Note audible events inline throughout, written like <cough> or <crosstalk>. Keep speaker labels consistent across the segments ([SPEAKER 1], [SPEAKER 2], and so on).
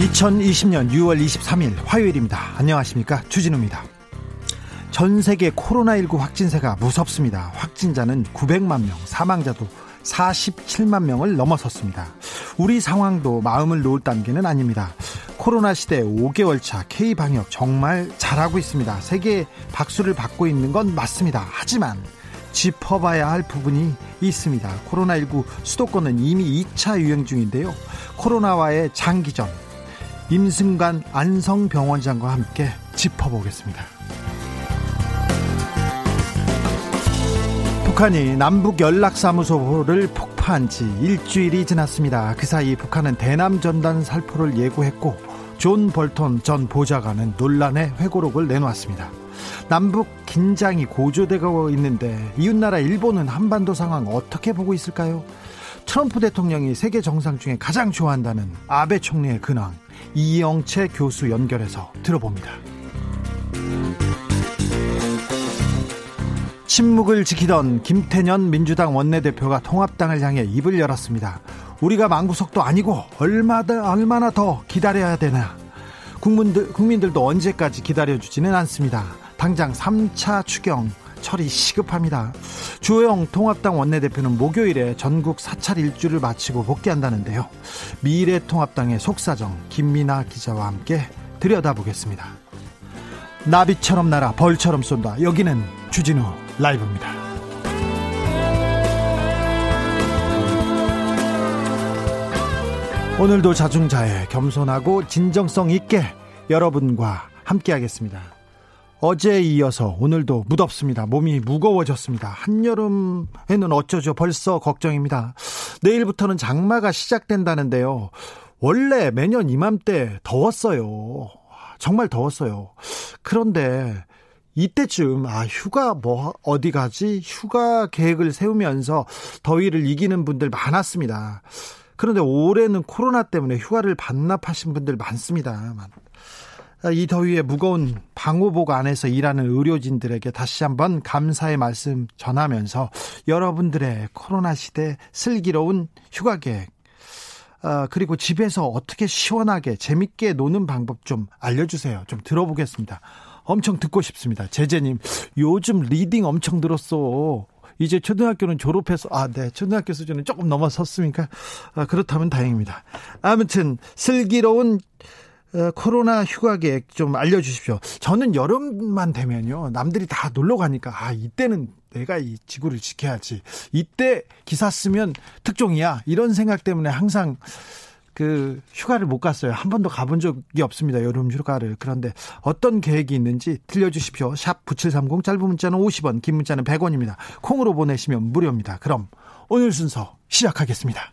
[SPEAKER 1] (2020년 6월 23일) 화요일입니다 안녕하십니까 주진우입니다 전 세계 코로나19 확진세가 무섭습니다 확진자는 (900만 명) 사망자도 (47만 명을) 넘어섰습니다 우리 상황도 마음을 놓을 단계는 아닙니다 코로나 시대 5개월 차 K방역 정말 잘하고 있습니다. 세계 박수를 받고 있는 건 맞습니다. 하지만 짚어봐야 할 부분이 있습니다. 코로나19 수도권은 이미 2차 유행 중인데요. 코로나와의 장기전, 임승관 안성병원장과 함께 짚어보겠습니다. 북한이 남북 연락사무소를 폭파한 지 일주일이 지났습니다. 그 사이 북한은 대남 전단 살포를 예고했고 존 볼턴 전 보좌관은 논란의 회고록을 내놓았습니다. 남북 긴장이 고조되고 있는데 이웃나라 일본은 한반도 상황 어떻게 보고 있을까요? 트럼프 대통령이 세계 정상 중에 가장 좋아한다는 아베 총리의 근황 이영채 교수 연결해서 들어봅니다. 침묵을 지키던 김태년 민주당 원내대표가 통합당을 향해 입을 열었습니다. 우리가 망구석도 아니고 얼마나 얼마나 더 기다려야 되나? 국민들 국민들도 언제까지 기다려주지는 않습니다. 당장 3차 추경 처리 시급합니다. 주호영 통합당 원내대표는 목요일에 전국 사찰 일주를 마치고 복귀한다는데요. 미래통합당의 속사정 김민아 기자와 함께 들여다보겠습니다. 나비처럼 날아 벌처럼 쏜다. 여기는 주진우 라이브입니다. 오늘도 자중자애 겸손하고 진정성 있게 여러분과 함께하겠습니다. 어제에 이어서 오늘도 무덥습니다. 몸이 무거워졌습니다. 한여름에는 어쩌죠? 벌써 걱정입니다. 내일부터는 장마가 시작된다는데요. 원래 매년 이맘때 더웠어요. 정말 더웠어요. 그런데 이때쯤 아 휴가 뭐 어디 가지 휴가 계획을 세우면서 더위를 이기는 분들 많았습니다. 그런데 올해는 코로나 때문에 휴가를 반납하신 분들 많습니다. 이 더위에 무거운 방호복 안에서 일하는 의료진들에게 다시 한번 감사의 말씀 전하면서 여러분들의 코로나 시대 슬기로운 휴가 계획 어, 그리고 집에서 어떻게 시원하게 재밌게 노는 방법 좀 알려주세요. 좀 들어보겠습니다. 엄청 듣고 싶습니다. 제재님, 요즘 reading 엄청 늘었어. 이제 초등학교는 졸업해서 아, 네. 초등학교 수준은 조금 넘어섰습니까? 아, 그렇다면 다행입니다. 아무튼 슬기로운 어, 코로나 휴가 계획 좀 알려주십시오. 저는 여름만 되면요. 남들이 다 놀러 가니까, 아, 이때는 내가 이 지구를 지켜야지. 이때 기사 쓰면 특종이야. 이런 생각 때문에 항상 그 휴가를 못 갔어요. 한 번도 가본 적이 없습니다. 여름 휴가를. 그런데 어떤 계획이 있는지 들려주십시오. 샵 9730 짧은 문자는 50원, 긴 문자는 100원입니다. 콩으로 보내시면 무료입니다. 그럼 오늘 순서 시작하겠습니다.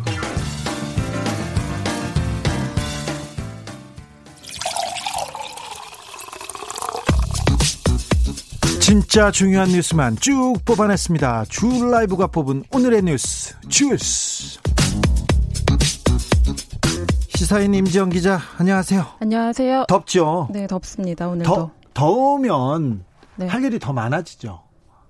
[SPEAKER 1] 진짜 중요한 뉴스만 쭉 뽑아냈습니다. 주 라이브가 뽑은 오늘의 뉴스 주스 시사인 임지영 기자 안녕하세요.
[SPEAKER 2] 안녕하세요.
[SPEAKER 1] 덥죠?
[SPEAKER 2] 네 덥습니다 오늘도. 더,
[SPEAKER 1] 더우면 네. 할 일이 더 많아지죠.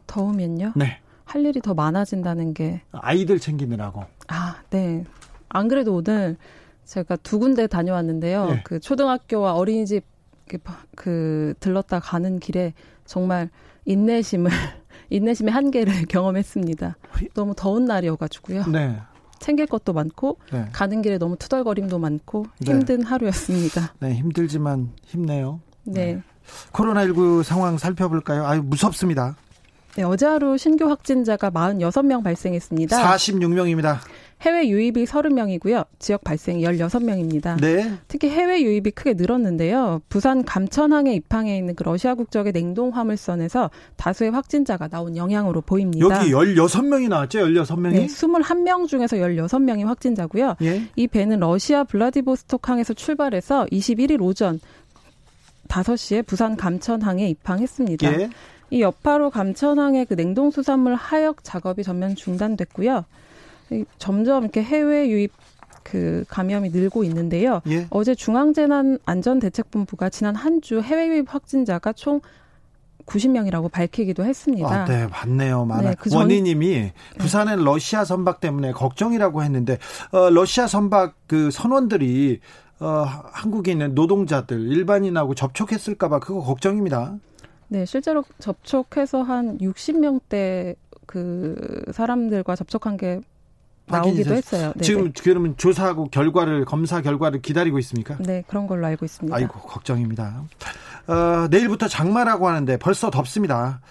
[SPEAKER 2] 더우면요?
[SPEAKER 1] 네.
[SPEAKER 2] 할 일이 더 많아진다는 게
[SPEAKER 1] 아이들 챙기느라고.
[SPEAKER 2] 아, 네. 안 그래도 오늘 제가 두 군데 다녀왔는데요. 네. 그 초등학교와 어린이집 그, 그 들렀다 가는 길에 정말 인내심을 <laughs> 인내심의 한계를 <laughs> 경험했습니다. 너무 더운 날이어가지고요.
[SPEAKER 1] 네.
[SPEAKER 2] 챙길 것도 많고 네. 가는 길에 너무 투덜거림도 많고 네. 힘든 네. 하루였습니다.
[SPEAKER 1] 네, 힘들지만 힘내요. 네. 네. 코로나19 상황 살펴볼까요? 아유, 무섭습니다.
[SPEAKER 2] 네, 어제 하루 신규 확진자가 46명 발생했습니다.
[SPEAKER 1] 46명입니다.
[SPEAKER 2] 해외 유입이 30명이고요. 지역 발생이 16명입니다. 네. 특히 해외 유입이 크게 늘었는데요. 부산 감천항에 입항해 있는 그 러시아 국적의 냉동 화물선에서 다수의 확진자가 나온 영향으로 보입니다.
[SPEAKER 1] 여기 16명이 나왔죠? 16명이? 네,
[SPEAKER 2] 21명 중에서 16명이 확진자고요. 예? 이 배는 러시아 블라디보스톡 항에서 출발해서 21일 오전 5시에 부산 감천항에 입항했습니다. 예? 이 여파로 감천항의 그 냉동 수산물 하역 작업이 전면 중단됐고요. 점점 이렇게 해외 유입 그 감염이 늘고 있는데요. 예? 어제 중앙재난안전대책본부가 지난 한 주 해외 유입 확진자가 총 90명이라고 밝히기도 했습니다.
[SPEAKER 1] 아, 네, 맞네요. 많아. 네, 그 전... 원희님이 네. 부산은 네. 러시아 선박 때문에 걱정이라고 했는데 어, 러시아 선박 그 선원들이 어, 한국에 있는 노동자들 일반인하고 접촉했을까봐 그거 걱정입니다.
[SPEAKER 2] 네, 실제로 접촉해서 한 60명대 그 사람들과 접촉한 게 나오기도 했어요.
[SPEAKER 1] 네 지금 네. 그러면 조사하고 결과를 검사 결과를 기다리고 있습니까?
[SPEAKER 2] 네, 그런 걸로 알고 있습니다.
[SPEAKER 1] 아이고 걱정입니다. 어, 내일부터 장마라고 하는데 벌써 덥습니다.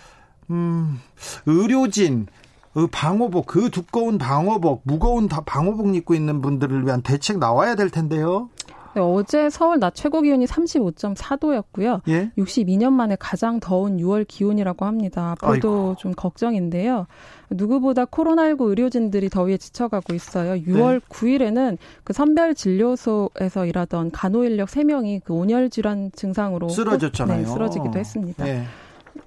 [SPEAKER 1] 음, 의료진 그 방호복 그 두꺼운 방호복 무거운 방호복 입고 있는 분들을 위한 대책 나와야 될 텐데요.
[SPEAKER 2] 네, 어제 서울 낮 최고 기온이 35.4도였고요. 예? 62년 만에 가장 더운 6월 기온이라고 합니다. 앞으로도. 좀 걱정인데요. 누구보다 코로나19 의료진들이 더위에 지쳐가고 있어요. 6월 네. 9일에는 그 선별 진료소에서 일하던 간호 인력 3명이 그 온열 질환 증상으로
[SPEAKER 1] 쓰러졌잖아요.
[SPEAKER 2] 네, 쓰러지기도 했습니다. 네.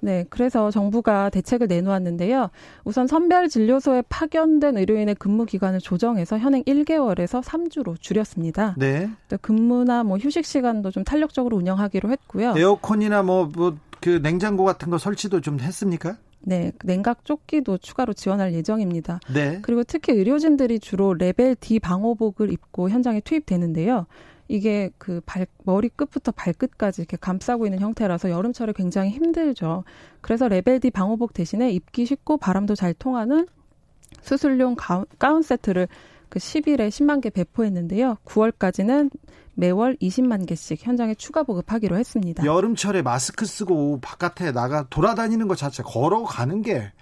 [SPEAKER 2] 네, 그래서 정부가 대책을 내놓았는데요. 우선 선별 진료소에 파견된 의료인의 근무 기간을 조정해서 현행 1개월에서 3주로 줄였습니다. 네. 또 근무나 뭐 휴식 시간도 좀 탄력적으로 운영하기로 했고요.
[SPEAKER 1] 에어컨이나 뭐 뭐 그 냉장고 같은 거 설치도 좀 했습니까?
[SPEAKER 2] 네, 냉각 조끼도 추가로 지원할 예정입니다. 네. 그리고 특히 의료진들이 주로 레벨 D 방호복을 입고 현장에 투입되는데요. 이게 그 발, 머리 끝부터 발끝까지 이렇게 감싸고 있는 형태라서 여름철에 굉장히 힘들죠. 그래서 레벨 D 방호복 대신에 입기 쉽고 바람도 잘 통하는 수술용 가운, 가운 세트를 그 10일에 10만 개 배포했는데요. 9월까지는 매월 20만 개씩 현장에 추가 보급하기로 했습니다.
[SPEAKER 1] 여름철에 마스크 쓰고 바깥에 나가 돌아다니는 것 자체 걸어가는 게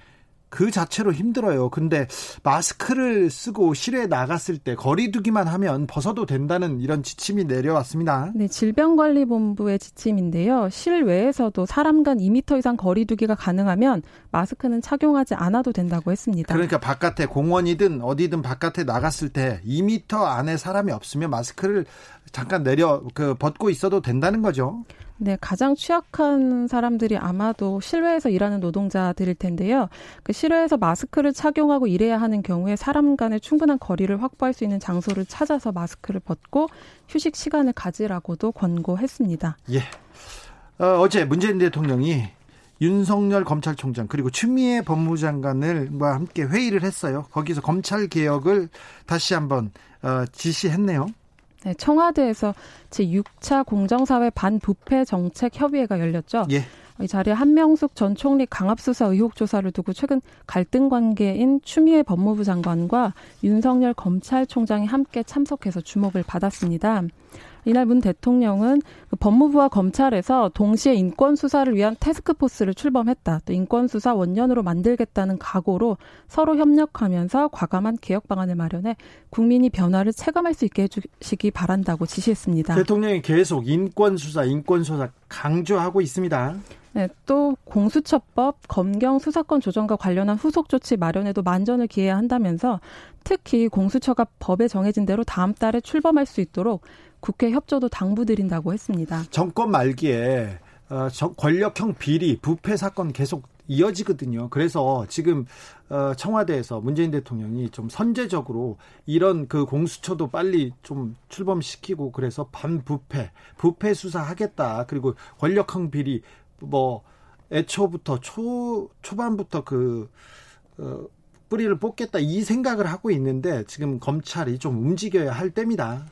[SPEAKER 1] 그 자체로 힘들어요. 근데 마스크를 쓰고 실외에 나갔을 때 거리두기만 하면 벗어도 된다는 이런 지침이 내려왔습니다.
[SPEAKER 2] 네, 질병관리본부의 지침인데요. 실외에서도 사람 간 2미터 이상 거리두기가 가능하면 마스크는 착용하지 않아도 된다고 했습니다.
[SPEAKER 1] 그러니까 바깥에 공원이든 어디든 바깥에 나갔을 때 2미터 안에 사람이 없으면 마스크를 잠깐 내려 그 벗고 있어도 된다는 거죠.
[SPEAKER 2] 네, 가장 취약한 사람들이 아마도 실외에서 일하는 노동자들일 텐데요. 그 실외에서 마스크를 착용하고 일해야 하는 경우에 사람 간의 충분한 거리를 확보할 수 있는 장소를 찾아서 마스크를 벗고 휴식 시간을 가지라고도 권고했습니다.
[SPEAKER 1] 예. 어, 어제 문재인 대통령이 윤석열 검찰총장 그리고 추미애 법무장관을과 함께 회의를 했어요. 거기서 검찰 개혁을 다시 한번 어, 지시했네요.
[SPEAKER 2] 네, 청와대에서 제6차 공정사회 반부패 정책 협의회가 열렸죠. 예. 이 자리에 한명숙 전 총리 강압수사 의혹 조사를 두고 최근 갈등 관계인 추미애 법무부 장관과 윤석열 검찰총장이 함께 참석해서 주목을 받았습니다. 이날 문 대통령은 그 법무부와 검찰에서 동시에 인권 수사를 위한 테스크포스를 출범했다. 또 인권 수사 원년으로 만들겠다는 각오로 서로 협력하면서 과감한 개혁 방안을 마련해 국민이 변화를 체감할 수 있게 해주시기 바란다고 지시했습니다.
[SPEAKER 1] 대통령이 계속 인권 수사, 인권 수사 강조하고 있습니다.
[SPEAKER 2] 네, 또 공수처법, 검경 수사권 조정과 관련한 후속 조치 마련에도 만전을 기해야 한다면서 특히 공수처가 법에 정해진 대로 다음 달에 출범할 수 있도록 국회 협조도 당부드린다고 했습니다.
[SPEAKER 1] 정권 말기에 어, 권력형 비리, 부패 사건 계속 이어지거든요. 그래서 지금 어, 청와대에서 문재인 대통령이 좀 선제적으로 이런 그 공수처도 빨리 좀 출범시키고 그래서 반부패, 부패 수사하겠다. 그리고 권력형 비리 뭐 애초부터 초 초반부터 그 어, 뿌리를 뽑겠다 이 생각을 하고 있는데 지금 검찰이 좀 움직여야 할 때입니다.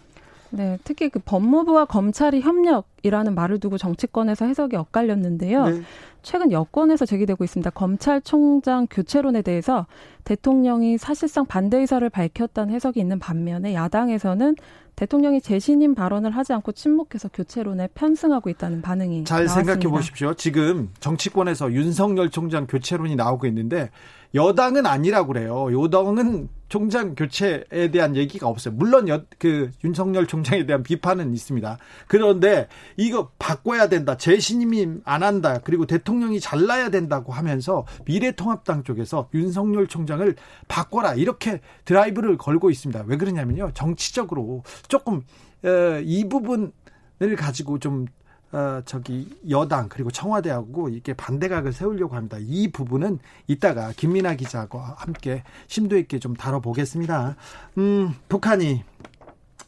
[SPEAKER 2] 네, 특히 그 법무부와 검찰이 협력이라는 말을 두고 정치권에서 해석이 엇갈렸는데요. 네. 최근 여권에서 제기되고 있습니다. 검찰총장 교체론에 대해서 대통령이 사실상 반대 의사를 밝혔다는 해석이 있는 반면에 야당에서는 대통령이 재신임 발언을 하지 않고 침묵해서 교체론에 편승하고 있다는 반응이
[SPEAKER 1] 잘
[SPEAKER 2] 나왔습니다.
[SPEAKER 1] 생각해 보십시오. 지금 정치권에서 윤석열 총장 교체론이 나오고 있는데 여당은 아니라고 그래요. 여당은 총장 교체에 대한 얘기가 없어요. 물론 여, 그 윤석열 총장에 대한 비판은 있습니다. 그런데 이거 바꿔야 된다. 재신임이 안 한다. 그리고 대통령이 잘라야 된다고 하면서 미래통합당 쪽에서 윤석열 총장을 바꿔라. 이렇게 드라이브를 걸고 있습니다. 왜 그러냐면요. 정치적으로 조금 어, 이 부분을 가지고 좀 어, 저기 여당 그리고 청와대하고 이렇게 반대각을 세우려고 합니다. 이 부분은 이따가 김민아 기자와 함께 심도 있게 좀 다뤄보겠습니다. 음, 북한이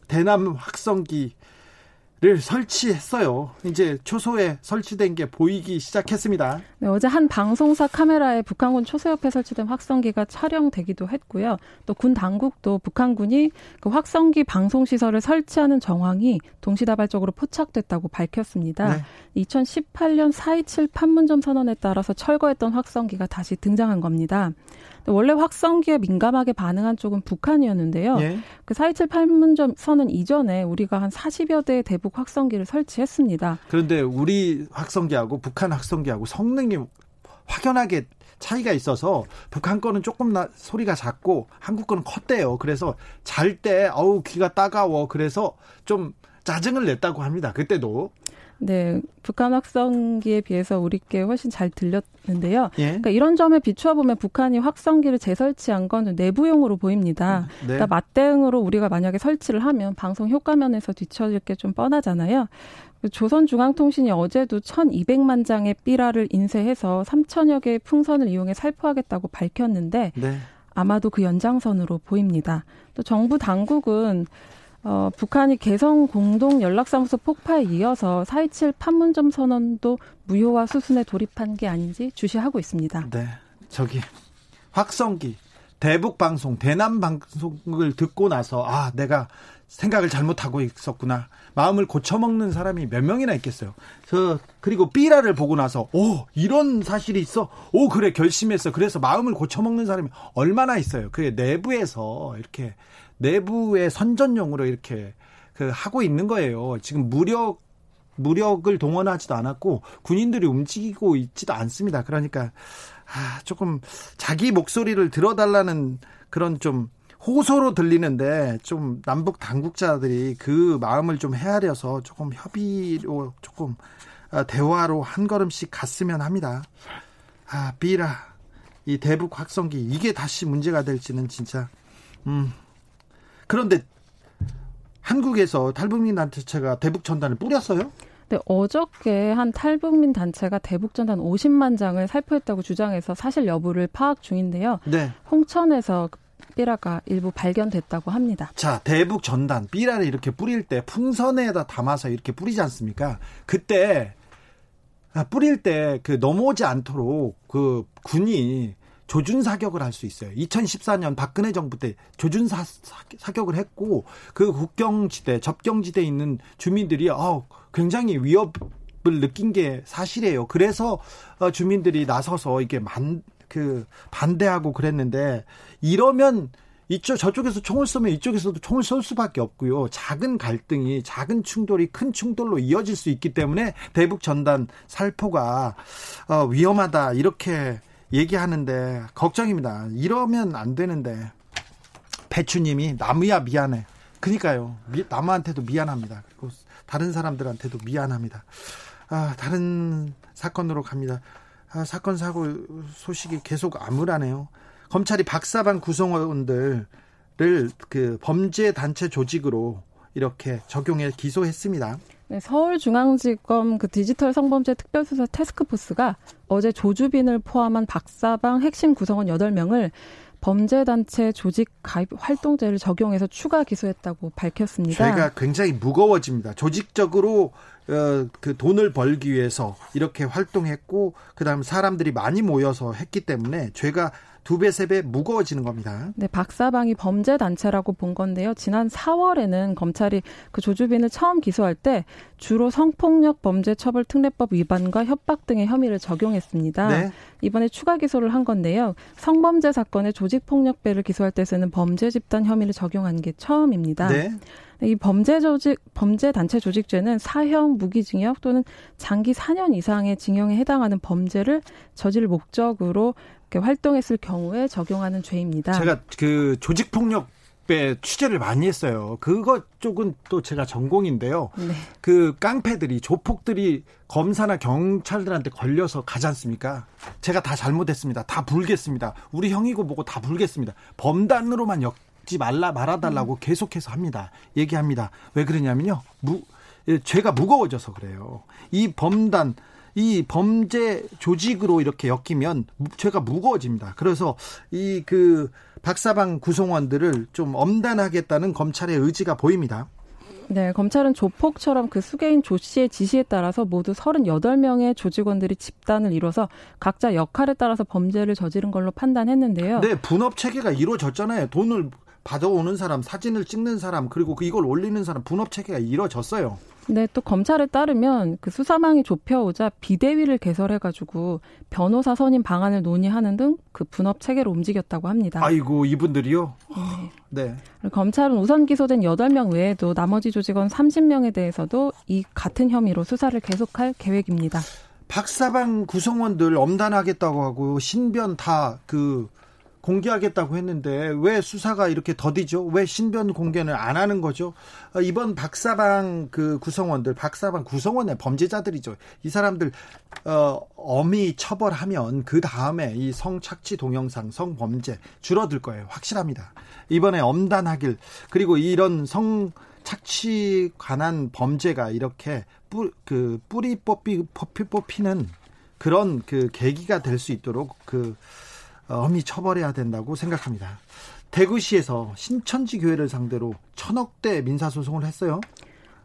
[SPEAKER 1] 대남 확성기 를 설치했어요. 이제 초소에 설치된 게 보이기 시작했습니다.
[SPEAKER 2] 네, 어제 한 방송사 카메라에 북한군 초소 옆에 설치된 확성기가 촬영되기도 했고요. 또 군 당국도 북한군이 그 확성기 방송 시설을 설치하는 정황이 동시다발적으로 포착됐다고 밝혔습니다. 네. 2018년 4.27 판문점 선언에 따라서 철거했던 확성기가 다시 등장한 겁니다. 원래 확성기에 민감하게 반응한 쪽은 북한이었는데요. 예. 그4.27 판문점 선언 이전에 우리가 한 40여 대의 대북 확성기를 설치했습니다.
[SPEAKER 1] 그런데 우리 확성기하고 북한 확성기하고 성능이 확연하게 차이가 있어서 북한 거는 조금 나, 소리가 작고 한국 거는 컸대요. 그래서 잘 때 어우 귀가 따가워. 그래서 좀 짜증을 냈다고 합니다. 그때도.
[SPEAKER 2] 네, 북한 확성기에 비해서 우리께 훨씬 잘 들렸는데요. 예? 그러니까 이런 점에 비추어 보면 북한이 확성기를 재설치한 건 내부용으로 보입니다. 네. 그러니까 맞대응으로 우리가 만약에 설치를 하면 방송 효과 면에서 뒤처질 게 좀 뻔하잖아요. 조선중앙통신이 어제도 1,200만 장의 삐라를 인쇄해서 3천여 개의 풍선을 이용해 살포하겠다고 밝혔는데 네. 아마도 그 연장선으로 보입니다. 또 정부 당국은 어, 북한이 개성 공동 연락사무소 폭파에 이어서 4.27 판문점 선언도 무효화 수순에 돌입한 게 아닌지 주시하고 있습니다.
[SPEAKER 1] 네. 저기 확성기 대북 방송 대남 방송을 듣고 나서 아 내가 생각을 잘못하고 있었구나 마음을 고쳐먹는 사람이 몇 명이나 있겠어요. 저 그리고 삐라를 보고 나서 오 이런 사실이 있어 오 그래 결심했어 그래서 마음을 고쳐먹는 사람이 얼마나 있어요. 그 내부에서 이렇게 내부의 선전용으로 이렇게 그 하고 있는 거예요. 지금 무력 무력을 동원하지도 않았고 군인들이 움직이고 있지도 않습니다. 그러니까 아, 조금 자기 목소리를 들어달라는 그런 좀 호소로 들리는데 좀 남북 당국자들이 그 마음을 좀 헤아려서 조금 협의로 조금 아, 대화로 한 걸음씩 갔으면 합니다. 아, 비라 이 대북 확성기 이게 다시 문제가 될지는 진짜 음 그런데 한국에서 탈북민 단체가 대북 전단을 뿌렸어요?
[SPEAKER 2] 네, 어저께 한 탈북민 단체가 대북 전단 50만 장을 살포했다고 주장해서 사실 여부를 파악 중인데요. 네. 홍천에서 삐라가 일부 발견됐다고 합니다.
[SPEAKER 1] 자, 대북 전단 삐라를 이렇게 뿌릴 때 풍선에다 담아서 이렇게 뿌리지 않습니까? 그때 아, 뿌릴 때 그 넘어오지 않도록 그 군이 조준 사격을 할 수 있어요. 2014년 박근혜 정부 때 조준 사, 사격을 했고 그 국경지대 접경지대에 있는 주민들이 어, 굉장히 위협을 느낀 게 사실이에요. 그래서 어, 주민들이 나서서 이게 만, 그 반대하고 그랬는데 이러면 이쪽 저쪽에서 총을 쏘면 이쪽에서도 총을 쏠 수밖에 없고요. 작은 갈등이 작은 충돌이 큰 충돌로 이어질 수 있기 때문에 대북 전단 살포가 어, 위험하다 이렇게 얘기하는데 걱정입니다. 이러면 안 되는데 배추님이 나무야 미안해. 그니까요. 미, 나무한테도 미안합니다. 그리고 다른 사람들한테도 미안합니다. 아, 다른 사건으로 갑니다. 아, 사건 사고 소식이 계속 암울하네요. 검찰이 박사반 구성원들을 그 범죄 단체 조직으로 이렇게 적용해 기소했습니다.
[SPEAKER 2] 네, 서울중앙지검 그 디지털 성범죄 특별수사 테스크포스가 어제 조주빈을 포함한 박사방 핵심 구성원 8명을 범죄단체 조직 가입 활동죄를 적용해서 추가 기소했다고 밝혔습니다.
[SPEAKER 1] 죄가 굉장히 무거워집니다. 조직적으로 어, 그 돈을 벌기 위해서 이렇게 활동했고 그다음 사람들이 많이 모여서 했기 때문에 죄가 두 배, 세 배 무거워지는 겁니다.
[SPEAKER 2] 네, 박사방이 범죄 단체라고 본 건데요. 지난 4월에는 검찰이 그 조주빈을 처음 기소할 때 주로 성폭력 범죄 처벌 특례법 위반과 협박 등의 혐의를 적용했습니다. 네. 이번에 추가 기소를 한 건데요. 성범죄 사건의 조직폭력배를 기소할 때 쓰는 범죄 집단 혐의를 적용한 게 처음입니다. 네. 이 범죄 조직 범죄 단체 조직죄는 사형 무기징역 또는 장기 4년 이상의 징역에 해당하는 범죄를 저질 목적으로 활동했을 경우에 적용하는 죄입니다.
[SPEAKER 1] 제가 그 조직 폭력 배 취재를 많이 했어요. 그것 쪽은 또 제가 전공인데요. 네. 그 깡패들이 조폭들이 검사나 경찰들한테 걸려서 가지 않습니까? 제가 다 잘못했습니다. 다 불겠습니다. 우리 형이고 뭐고 다 불겠습니다. 범단으로만 엮지 말라 말아달라고 음. 계속해서 합니다. 얘기합니다. 왜 그러냐면요. 무, 예, 죄가 무거워져서 그래요. 이 범단 이 범죄 조직으로 이렇게 엮이면 죄가 무거워집니다. 그래서 이 그 박사방 구성원들을 좀 엄단하겠다는 검찰의 의지가 보입니다.
[SPEAKER 2] 네, 검찰은 조폭처럼 그 수개인 조 씨의 지시에 따라서 모두 38명의 조직원들이 집단을 이뤄서 각자 역할에 따라서 범죄를 저지른 걸로 판단했는데요.
[SPEAKER 1] 네, 분업 체계가 이루어졌잖아요. 돈을 받아오는 사람, 사진을 찍는 사람, 그리고 그 이걸 올리는 사람 분업 체계가 이루어졌어요.
[SPEAKER 2] 네, 또 검찰에 따르면 그 수사망이 좁혀오자 비대위를 개설해가지고 변호사 선임 방안을 논의하는 등 그 분업 체계로 움직였다고 합니다.
[SPEAKER 1] 아이고 이분들이요?
[SPEAKER 2] 네. 네. 검찰은 우선 기소된 8명 외에도 나머지 조직원 30명에 대해서도 이 같은 혐의로 수사를 계속할 계획입니다.
[SPEAKER 1] 박사방 구성원들 엄단하겠다고 하고 신변 다 그 공개하겠다고 했는데 왜 수사가 이렇게 더디죠? 왜 신변 공개는 안 하는 거죠? 어, 이번 박사방 그 구성원들, 박사방 구성원의 범죄자들이죠. 이 사람들 어, 엄히 처벌하면 그 다음에 이 성착취 동영상, 성범죄 줄어들 거예요. 확실합니다. 이번에 엄단하길 그리고 이런 성 착취 관한 범죄가 이렇게 뿌, 그 뿌리 뽑히 뽑히 뽑히는 그런 그 계기가 될 수 있도록 그 엄히 처벌해야 된다고 생각합니다. 대구시에서 신천지 교회를 상대로 천억대 민사소송을 했어요.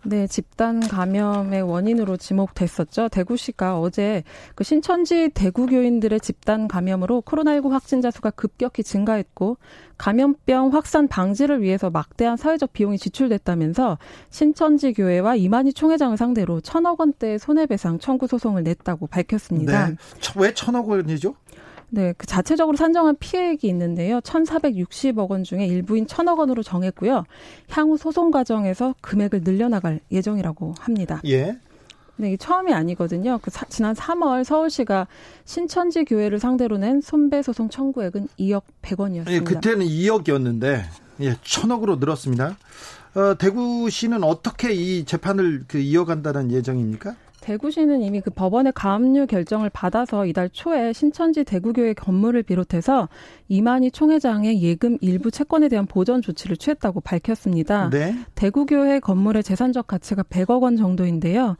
[SPEAKER 2] 네, 집단 감염의 원인으로 지목됐었죠. 대구시가 어제 그 신천지 대구 교인들의 집단 감염으로 코로나19 확진자 수가 급격히 증가했고 감염병 확산 방지를 위해서 막대한 사회적 비용이 지출됐다면서 신천지 교회와 이만희 총회장을 상대로 천억 원대의 손해배상 청구 소송을 냈다고 밝혔습니다. 네.
[SPEAKER 1] 왜 천억 원이죠?
[SPEAKER 2] 네, 그 자체적으로 산정한 피해액이 있는데요. 1,460억 원 중에 일부인 1,000억 원으로 정했고요. 향후 소송 과정에서 금액을 늘려나갈 예정이라고 합니다.
[SPEAKER 1] 예.
[SPEAKER 2] 네, 이게 처음이 아니거든요. 그 사, 지난 3월 서울시가 신천지 교회를 상대로 낸 손배 소송 청구액은 2억 100원이었습니다. 예,
[SPEAKER 1] 그때는 2억이었는데 예, 1천억으로 늘었습니다. 어, 대구시는 어떻게 이 재판을 그 이어간다는 예정입니까?
[SPEAKER 2] 대구시는 이미 그 법원의 가압류 결정을 받아서 이달 초에 신천지 대구교회 건물을 비롯해서 이만희 총회장의 예금 일부 채권에 대한 보전 조치를 취했다고 밝혔습니다. 네. 대구교회 건물의 재산적 가치가 100억 원 정도인데요.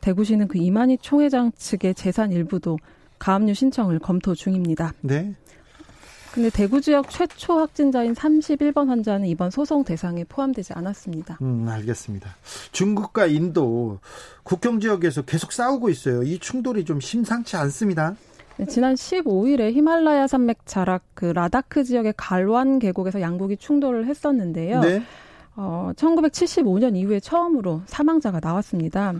[SPEAKER 2] 대구시는 그 이만희 총회장 측의 재산 일부도 가압류 신청을 검토 중입니다.
[SPEAKER 1] 네.
[SPEAKER 2] 근데 대구 지역 최초 확진자인 31번 환자는 이번 소송 대상에 포함되지 않았습니다.
[SPEAKER 1] 음, 알겠습니다. 중국과 인도 국경 지역에서 계속 싸우고 있어요. 이 충돌이 좀 심상치 않습니다.
[SPEAKER 2] 네, 지난 15일에 히말라야 산맥 자락 그 라다크 지역의 갈완 계곡에서 양국이 충돌을 했었는데요. 네. 어, 1975년 이후에 처음으로 사망자가 나왔습니다.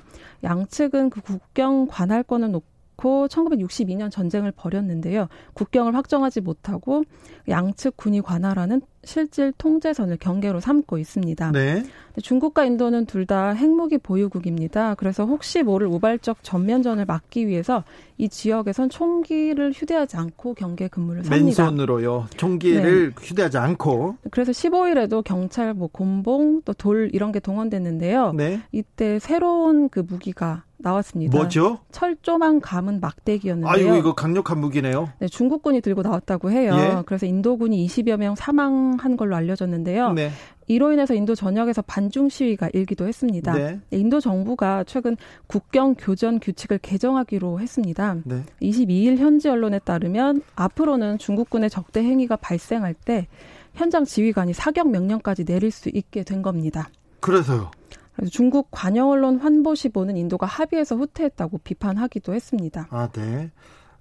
[SPEAKER 2] 양측은 그 국경 관할권을 놓고 놓고 1962년 전쟁을 벌였는데요. 국경을 확정하지 못하고 양측 군이 관할하는 실질 통제선을 경계로 삼고 있습니다. 네. 중국과 인도는 둘 다 핵무기 보유국입니다. 그래서 혹시 모를 우발적 전면전을 막기 위해서 이 지역에선 총기를 휴대하지 않고 경계 근무를 삽니다.
[SPEAKER 1] 맨손으로요. 총기를 네. 휴대하지 않고.
[SPEAKER 2] 그래서 15일에도 경찰 뭐 곤봉 또 돌 이런 게 동원됐는데요. 네. 이때 새로운 그 무기가 나왔습니다.
[SPEAKER 1] 뭐죠?
[SPEAKER 2] 철조망 감은 막대기였는데요.
[SPEAKER 1] 아이고 이거 강력한 무기네요.
[SPEAKER 2] 네, 중국군이 들고 나왔다고 해요. 예? 그래서 인도군이 20여 명 사망한 걸로 알려졌는데요. 네. 이로 인해서 인도 전역에서 반중 시위가 일기도 했습니다. 네. 인도 정부가 최근 국경 교전 규칙을 개정하기로 했습니다. 네. 22일 현지 언론에 따르면 앞으로는 중국군의 적대 행위가 발생할 때 현장 지휘관이 사격 명령까지 내릴 수 있게 된 겁니다.
[SPEAKER 1] 그래서요.
[SPEAKER 2] 그래서 중국 관영 언론 환보시보는 인도가 합의해서 후퇴했다고 비판하기도 했습니다.
[SPEAKER 1] 아, 네.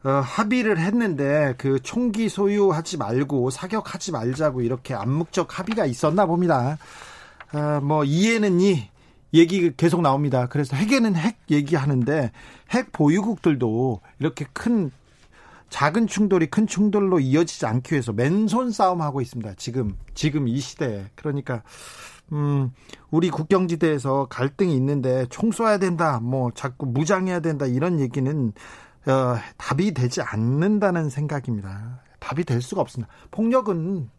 [SPEAKER 1] 어, 합의를 했는데 그 총기 소유하지 말고 사격하지 말자고 이렇게 암묵적 합의가 있었나 봅니다. 어, 뭐 이해는 이 얘기 계속 나옵니다. 그래서 핵에는 핵 얘기하는데 핵 보유국들도 이렇게 큰 작은 충돌이 큰 충돌로 이어지지 않기 위해서 맨손 싸움하고 있습니다. 지금 지금 이 시대에 그러니까 음 우리 국경지대에서 갈등이 있는데 총 쏘야 된다, 뭐 자꾸 무장해야 된다 이런 얘기는 어, 답이 되지 않는다는 생각입니다. 답이 될 수가 없습니다. 폭력은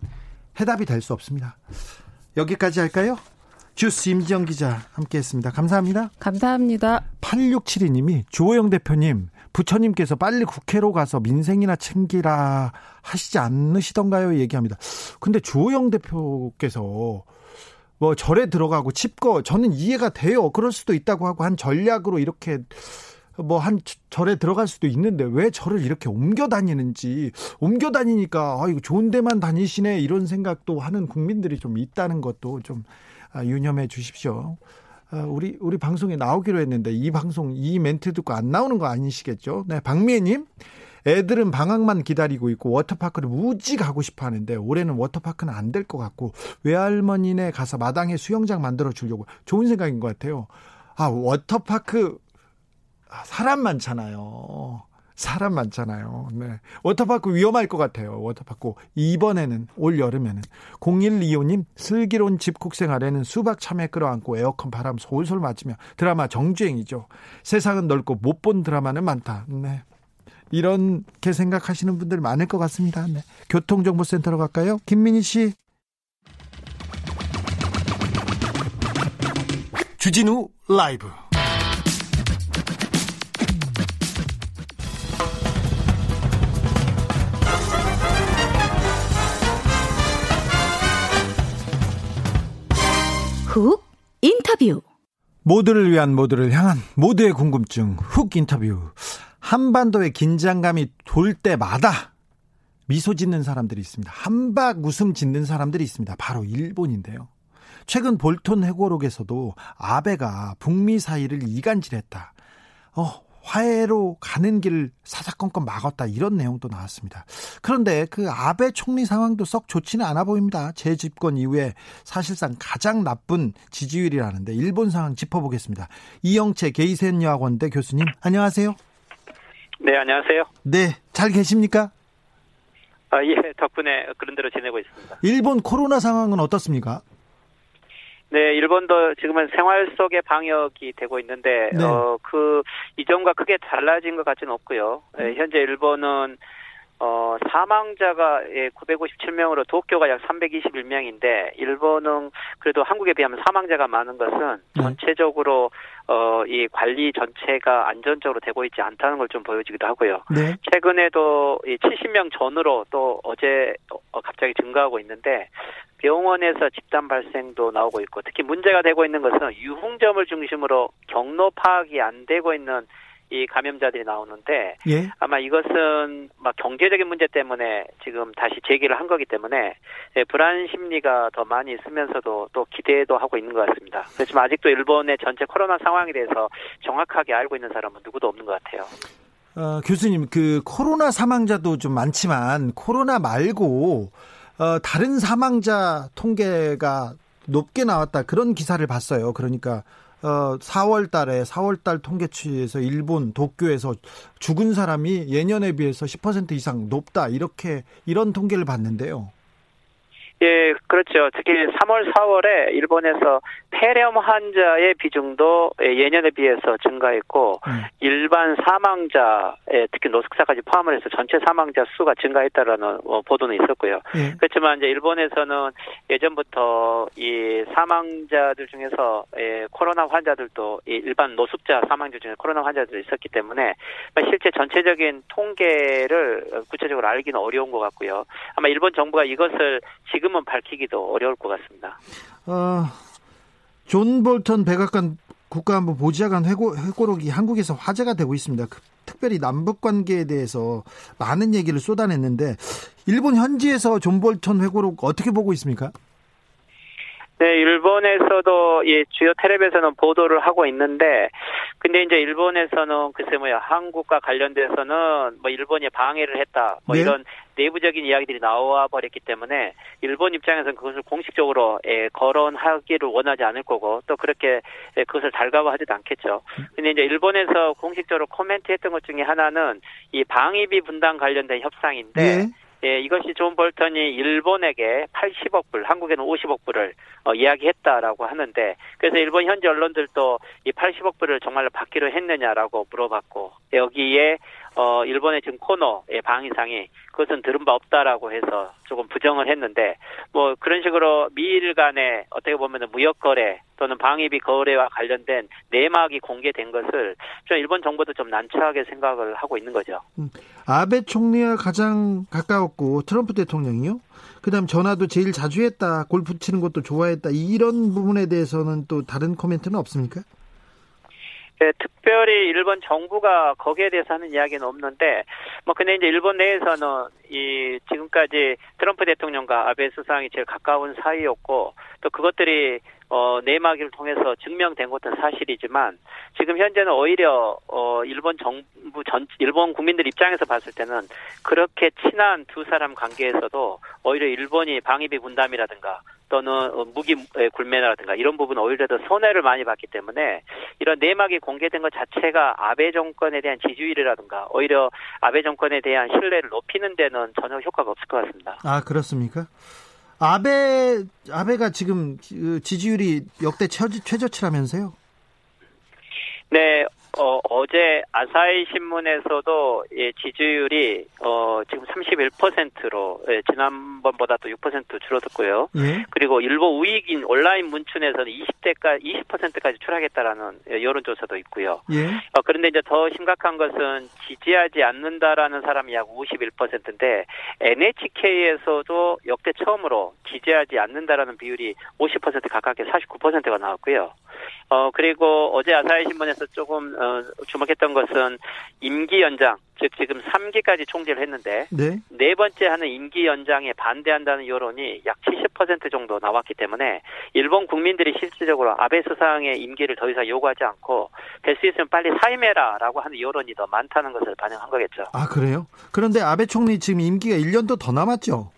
[SPEAKER 1] 해답이 될 수 없습니다. 여기까지 할까요? 주스 임지영 기자 함께했습니다. 감사합니다.
[SPEAKER 2] 감사합니다.
[SPEAKER 1] 8672님이 주호영 대표님 부처님께서 빨리 국회로 가서 민생이나 챙기라 하시지 않으시던가요? 얘기합니다. 근데 주호영 대표께서 뭐 절에 들어가고 칩거 저는 이해가 돼요. 그럴 수도 있다고 하고 한 전략으로 이렇게 뭐 한 절에 들어갈 수도 있는데 왜 절을 이렇게 옮겨 다니는지 옮겨 다니니까 아 이거 좋은 데만 다니시네 이런 생각도 하는 국민들이 좀 있다는 것도 좀 아, 유념해 주십시오. 아, 우리 우리 방송에 나오기로 했는데 이 방송 이 멘트 듣고 안 나오는 거 아니시겠죠? 네, 박미애님. 애들은 방학만 기다리고 있고 워터파크를 무지 가고 싶어 하는데 올해는 워터파크는 안 될 것 같고 외할머니네 가서 마당에 수영장 만들어 주려고 좋은 생각인 것 같아요. 아 워터파크 아, 사람 많잖아요. 사람 많잖아요. 네. 워터파크 위험할 것 같아요. 워터파크. 이번에는 올 여름에는 0125님 슬기로운 집콕 생활에는 수박 참외 끌어안고 에어컨 바람 솔솔 맞으며 드라마 정주행이죠. 세상은 넓고 못 본 드라마는 많다. 네. 이렇게 생각하시는 분들 많을 것 같습니다. 네. 교통정보센터로 갈까요? 김민희 씨. 주진우 라이브.
[SPEAKER 3] 훅 인터뷰
[SPEAKER 1] 모두를 위한 모두를 향한 모두의 궁금증 훅 인터뷰 한반도의 긴장감이 돌 때마다 미소 짓는 사람들이 있습니다. 한박 웃음 짓는 사람들이 있습니다. 바로 일본인데요. 최근 볼톤 해고록에서도 아베가 북미 사이를 이간질했다. 어, 화해로 가는 길 사사건건 막았다 이런 내용도 나왔습니다. 그런데 그 아베 총리 상황도 썩 좋지는 않아 보입니다. 재집권 이후에 사실상 가장 나쁜 지지율이라는데 일본 상황 짚어보겠습니다. 이영채 게이센 여학원대 교수님 안녕하세요.
[SPEAKER 4] 네 안녕하세요.
[SPEAKER 1] 네 잘 계십니까?
[SPEAKER 4] 아, 예 덕분에 그런 대로 지내고 있습니다.
[SPEAKER 1] 일본 코로나 상황은 어떻습니까?
[SPEAKER 4] 네, 일본도 지금은 생활 속의 방역이 되고 있는데 네. 어, 그 이전과 크게 달라진 것 같지는 없고요. 네, 현재 일본은 어, 사망자가 예, 957명으로 도쿄가 약 321명인데 일본은 그래도 한국에 비하면 사망자가 많은 것은 네. 전체적으로 어, 이 관리 전체가 안전적으로 되고 있지 않다는 걸 좀 보여지기도 하고요. 네. 최근에도 이 70명 전으로 또 어제 어, 갑자기 증가하고 있는데 병원에서 집단 발생도 나오고 있고 특히 문제가 되고 있는 것은 유흥점을 중심으로 경로 파악이 안 되고 있는 이 감염자들이 나오는데 예? 아마 이것은 막 경제적인 문제 때문에 지금 다시 제기를 한 거기 때문에 예, 불안 심리가 더 많이 있으면서도 또 기대도 하고 있는 것 같습니다. 그렇지만 아직도 일본의 전체 코로나 상황에 대해서 정확하게 알고 있는 사람은 누구도 없는 것 같아요.
[SPEAKER 1] 어, 교수님, 그 코로나 사망자도 좀 많지만 코로나 말고 어, 다른 사망자 통계가 높게 나왔다 그런 기사를 봤어요. 그러니까 어, 4월 달에 4월 달 통계치에서 일본 도쿄에서 죽은 사람이 예년에 비해서 10% 이상 높다. 이렇게 이런 통계를 봤는데요.
[SPEAKER 4] 예, 그렇죠. 특히 3월, 4월에 일본에서 폐렴 환자의 비중도 예년에 비해서 증가했고 음. 일반 사망자에 특히 노숙자까지 포함을 해서 전체 사망자 수가 증가했다라는 어, 보도는 있었고요. 예. 그렇지만 이제 일본에서는 예전부터 이 사망자들 중에서 예, 코로나 환자들도 일반 노숙자 사망자 중에 코로나 환자들이 있었기 때문에 실제 전체적인 통계를 구체적으로 알기는 어려운 것 같고요. 아마 일본 정부가 이것을 지금 지금은 밝히기도 어려울 것 같습니다.
[SPEAKER 1] 어, 존 볼턴 백악관 국가안보 보좌관 회고, 회고록이 한국에서 화제가 되고 있습니다. 그, 특별히 남북 관계에 대해서 많은 얘기를 쏟아냈는데 일본 현지에서 존 볼턴 회고록 어떻게 보고 있습니까?
[SPEAKER 4] 네, 일본에서도 예, 주요 텔레비에서는 보도를 하고 있는데 근데 이제 일본에서는 글쎄 뭐야 한국과 관련돼서는 뭐 일본이 방해를 했다 뭐 네. 이런 내부적인 이야기들이 나와 버렸기 때문에 일본 입장에서는 그것을 공식적으로 예, 거론하기를 원하지 않을 거고 또 그렇게 예, 그것을 달가워하지도 않겠죠. 근데 이제 일본에서 공식적으로 코멘트했던 것 중에 하나는 이 방위비 분담 관련된 협상인데. 네. 예, 이것이 존 볼턴이 일본에게 80억 불, 한국에는 50억 불을 어, 이야기했다라고 하는데 그래서 일본 현지 언론들도 이 80억 불을 정말로 받기로 했느냐라고 물어봤고 여기에 어, 일본의 지금 고노 방위상이 그것은 들은 바 없다라고 해서 조금 부정을 했는데 뭐 그런 식으로 미일 간의 어떻게 보면 무역 거래 또는 방위비 거래와 관련된 내막이 공개된 것을 좀 일본 정부도 좀 난처하게 생각을 하고 있는 거죠. 음,
[SPEAKER 1] 아베 총리와 가장 가까웠고 트럼프 대통령이요. 그다음 전화도 제일 자주 했다. 골프 치는 것도 좋아했다. 이런 부분에 대해서는 또 다른 코멘트는 없습니까?
[SPEAKER 4] 네, 특별히 일본 정부가 거기에 대해서 하는 이야기는 없는데, 뭐, 근데 이제 일본 내에서는 이 지금까지 트럼프 대통령과 아베 수상이 제일 가까운 사이였고, 또 그것들이 어, 내막을 통해서 증명된 것은 사실이지만 지금 현재는 오히려 어, 일본 정부 전 일본 국민들 입장에서 봤을 때는 그렇게 친한 두 사람 관계에서도 오히려 일본이 방위비 분담이라든가 또는 어, 무기 굴매라든가 이런 부분 오히려 더 손해를 많이 봤기 때문에 이런 내막이 공개된 것 자체가 아베 정권에 대한 지지율이라든가 오히려 아베 정권에 대한 신뢰를 높이는 데는 전혀 효과가 없을 것 같습니다.
[SPEAKER 1] 아 그렇습니까? 아베 아베가 지금 그 지지율이 역대 최저치라면서요?
[SPEAKER 4] 네, 어, 어제 아사히 신문에서도 예, 지지율이 어, 지금 31%로 예, 지난번보다 또 6% 줄어들고요. 예? 그리고 일부 우익인 온라인 문춘에서는 20대까지 20%까지 추락했다라는 예, 여론조사도 있고요. 예? 어, 그런데 이제 더 심각한 것은 지지하지 않는다라는 사람이 약 51%인데 NHK에서도 역대 처음으로 지지하지 않는다라는 비율이 50% 가깝게 49%가 나왔고요. 어, 그리고 어제 아사히 신문에서 조금 어, 주목했던 것은 임기 연장, 즉 지금 3기까지 총재를 했는데 네. 네 번째 하는 임기 연장에 반대한다는 여론이 약 70% 정도 나왔기 때문에 일본 국민들이 실질적으로 아베 수상의 임기를 더 이상 요구하지 않고 될 수 있으면 빨리 사임해라라고 하는 여론이 더 많다는 것을 반영한 거겠죠.
[SPEAKER 1] 아 그래요? 그런데 아베 총리 지금 임기가 1년도 더 남았죠?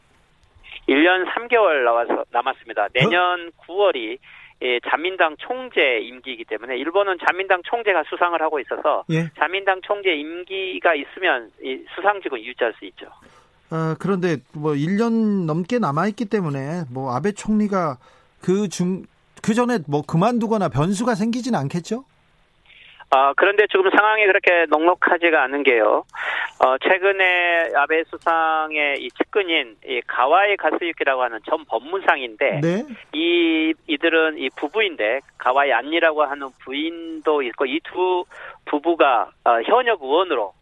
[SPEAKER 4] 1년 3개월 나와서 남았습니다. 내년 어? 9월이 예, 자민당 총재 임기이기 때문에 일본은 자민당 총재가 수상을 하고 있어서 예. 자민당 총재 임기가 있으면 수상직은 유지할 수 있죠.
[SPEAKER 1] 아, 그런데 뭐 1년 넘게 남아 있기 때문에 뭐 아베 총리가 그 중 그 전에 뭐 그만두거나 변수가 생기진 않겠죠?
[SPEAKER 4] 어, 그런데 지금 상황이 그렇게 넉넉하지가 않은 게요. 어, 최근에 아베 수상의 이 측근인 이 가와이 가스유키라고 하는 전 법무상인데 네? 이 이들은 이 부부인데 가와이 안니라고 하는 부인도 있고 이 두 부부가 어, 현역 의원으로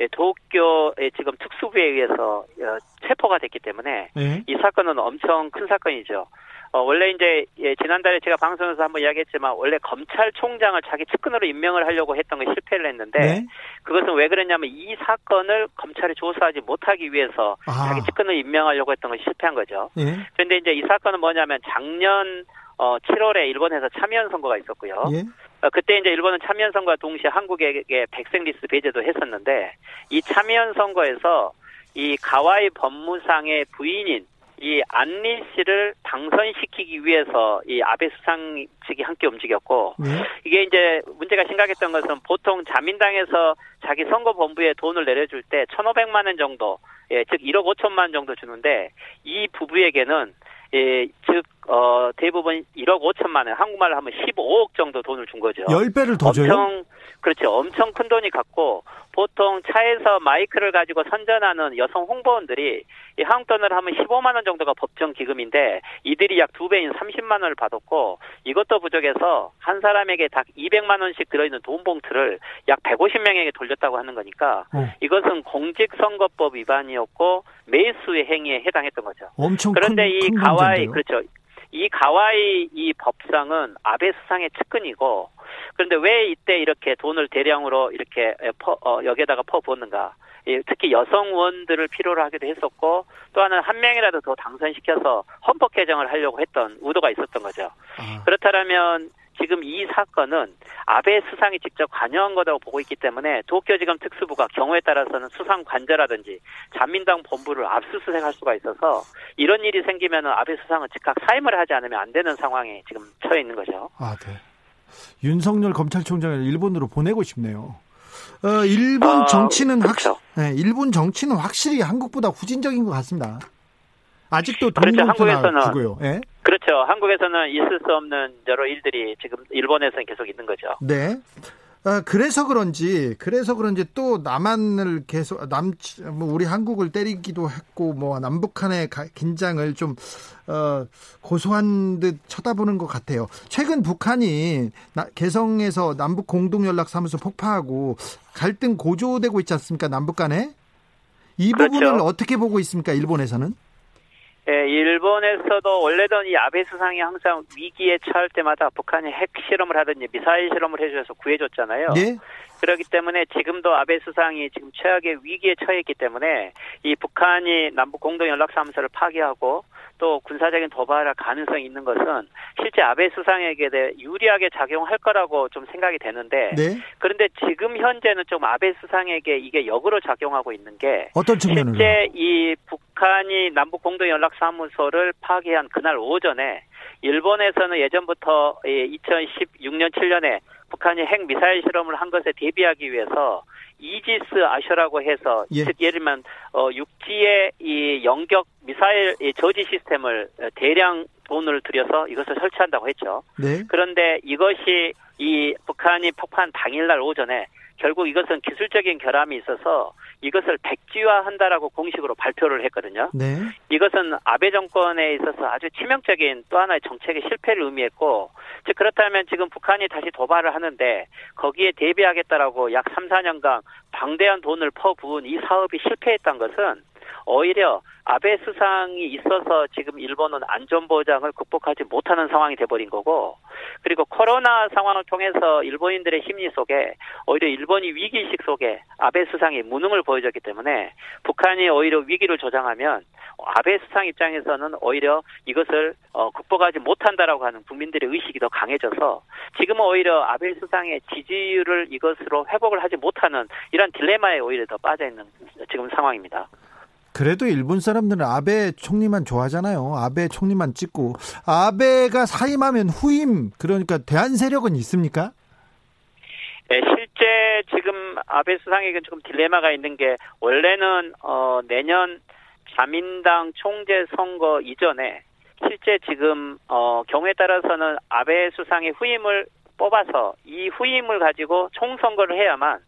[SPEAKER 4] 예, 도쿄의 지금 특수부에 의해서 어, 체포가 됐기 때문에 네? 이 사건은 엄청 큰 사건이죠. 어, 원래 이제 예, 지난달에 제가 방송에서 한번 이야기했지만 원래 검찰총장을 자기 측근으로 임명을 하려고 했던 게 실패를 했는데 네? 그것은 왜 그랬냐면 이 사건을 검찰이 조사하지 못하기 위해서 아. 자기 측근을 임명하려고 했던 것이 실패한 거죠. 네? 그런데 이제 이 사건은 뭐냐면 작년 어, 7월에 일본에서 참여연 선거가 있었고요. 예? 어, 그때 이제 일본은 참여연 선거와 동시에 한국에게 백색 리스트 배제도 했었는데 이 참여연 선거에서 이 가와이 법무상의 부인인 이 안리 씨를 당선시키기 위해서 이 아베 수상 측이 함께 움직였고 네. 이게 이제 문제가 심각했던 것은 보통 자민당에서 자기 선거 본부에 돈을 내려줄 때 1,500만 원 정도 예, 즉 1억 5천만 원 정도 주는데 이 부부에게는 예, 즉, 어, 대부분 1억 5천만 원, 한국말로 하면 15억 정도 돈을 준 거죠.
[SPEAKER 1] 10배를 더 줘요?
[SPEAKER 4] 엄청, 그렇죠. 엄청 큰 돈이 갔고, 보통 차에서 마이크를 가지고 선전하는 여성 홍보원들이 이 한국 돈으로 하면 15만 원 정도가 법정 기금인데 이들이 약 두 배인 30만 원을 받았고 이것도 부족해서 한 사람에게 딱 200만 원씩 들어있는 돈 봉투를 약 150명에게 돌렸다고 하는 거니까 어. 이것은 공직선거법 위반이었고 매수의 행위에 해당했던 거죠.
[SPEAKER 1] 엄청
[SPEAKER 4] 그런데
[SPEAKER 1] 큰,
[SPEAKER 4] 이 가와이 그렇죠. 이 가와이 이 법상은 아베 수상의 측근이고 그런데 왜 이때 이렇게 돈을 대량으로 이렇게 퍼, 어, 여기에다가 퍼부었는가? 특히 여성 의원들을 필요로 하기도 했었고 또 하나는 한 명이라도 더 당선시켜서 헌법 개정을 하려고 했던 의도가 있었던 거죠. 아. 그렇다면 지금 이 사건은 아베 수상이 직접 관여한 거라고 보고 있기 때문에 도쿄지검 특수부가 경우에 따라서는 수상 관저라든지 자민당 본부를 압수수색할 수가 있어서 이런 일이 생기면 아베 수상은 즉각 사임을 하지 않으면 안 되는 상황에 지금 처해 있는 거죠.
[SPEAKER 1] 아, 네. 윤석열 검찰총장을 일본으로 보내고 싶네요. 어, 일본 아, 정치는 그렇죠. 확, 네, 일본 정치는 확실히 한국보다 후진적인 것 같습니다. 아직도
[SPEAKER 4] 그렇죠. 한국에서는 주고요. 예? 그렇죠. 한국에서는 있을 수 없는 여러 일들이 지금 일본에서는 계속 있는 거죠.
[SPEAKER 1] 네. 어, 그래서 그런지 그래서 그런지 또 남한을 계속 남뭐 우리 한국을 때리기도 했고 뭐 남북한의 긴장을 좀 어, 고소한 듯 쳐다보는 것 같아요. 최근 북한이 나, 개성에서 남북 공동 연락 사무소 폭파하고 갈등 고조되고 있지 않습니까? 남북 간에 이 그렇죠. 부분을 어떻게 보고 있습니까? 일본에서는?
[SPEAKER 4] 예, 일본에서도 원래는 이 아베 수상이 항상 위기에 처할 때마다 북한이 핵 실험을 하든지 미사일 실험을 해줘서 구해줬잖아요. 네? 그렇기 때문에 지금도 아베 수상이 지금 최악의 위기에 처했기 때문에 이 북한이 남북 공동 연락사무소를 파괴하고 또 군사적인 도발할 가능성이 있는 것은 실제 아베 수상에게 대해 유리하게 작용할 거라고 좀 생각이 되는데 네? 그런데 지금 현재는 좀 아베 수상에게 이게 역으로 작용하고 있는 게
[SPEAKER 1] 어떤 측면으로
[SPEAKER 4] 실제 이 북한이 남북 공동 연락 사무소를 파괴한 그날 오전에 일본에서는 예전부터 2016년 7년에 북한이 핵 미사일 실험을 한 것에 대비하기 위해서 이지스 아셔라고 해서 예. 즉 예를 들면 어 육지의 이 영격 미사일 이 저지 시스템을 대량 돈을 들여서 이것을 설치한다고 했죠. 네. 그런데 이것이 이 북한이 폭파한 당일날 오전에 결국 이것은 기술적인 결함이 있어서 이것을 백지화한다라고 공식으로 발표를 했거든요. 네. 이것은 아베 정권에 있어서 아주 치명적인 또 하나의 정책의 실패를 의미했고, 즉 그렇다면 지금 북한이 다시 도발을 하는데 거기에 대비하겠다라고 약 3, 4년간 방대한 돈을 퍼부은 이 사업이 실패했던 것은 오히려 아베 수상이 있어서 지금 일본은 안전 보장을 극복하지 못하는 상황이 돼버린 거고 그리고 코로나 상황을 통해서 일본인들의 심리 속에 오히려 일본이 위기의식 속에 아베 수상이 무능을 보여줬기 때문에 북한이 오히려 위기를 조장하면 아베 수상 입장에서는 오히려 이것을 어, 극복하지 못한다라고 하는 국민들의 의식이 더 강해져서 지금은 오히려 아베 수상의 지지율을 이것으로 회복을 하지 못하는 이런 딜레마에 오히려 더 빠져 있는 지금 상황입니다.
[SPEAKER 1] 그래도 일본 사람들은 아베 총리만 좋아하잖아요. 아베 총리만 찍고 아베가 사임하면 후임 그러니까 대한 세력은 있습니까?
[SPEAKER 4] 네, 실제 지금 아베 수상에게 조금 딜레마가 있는 게 원래는 어, 내년 자민당 총재 선거 이전에 실제 지금 어, 경우에 따라서는 아베 수상의 후임을 뽑아서 이 후임을 가지고 총선거를 해야만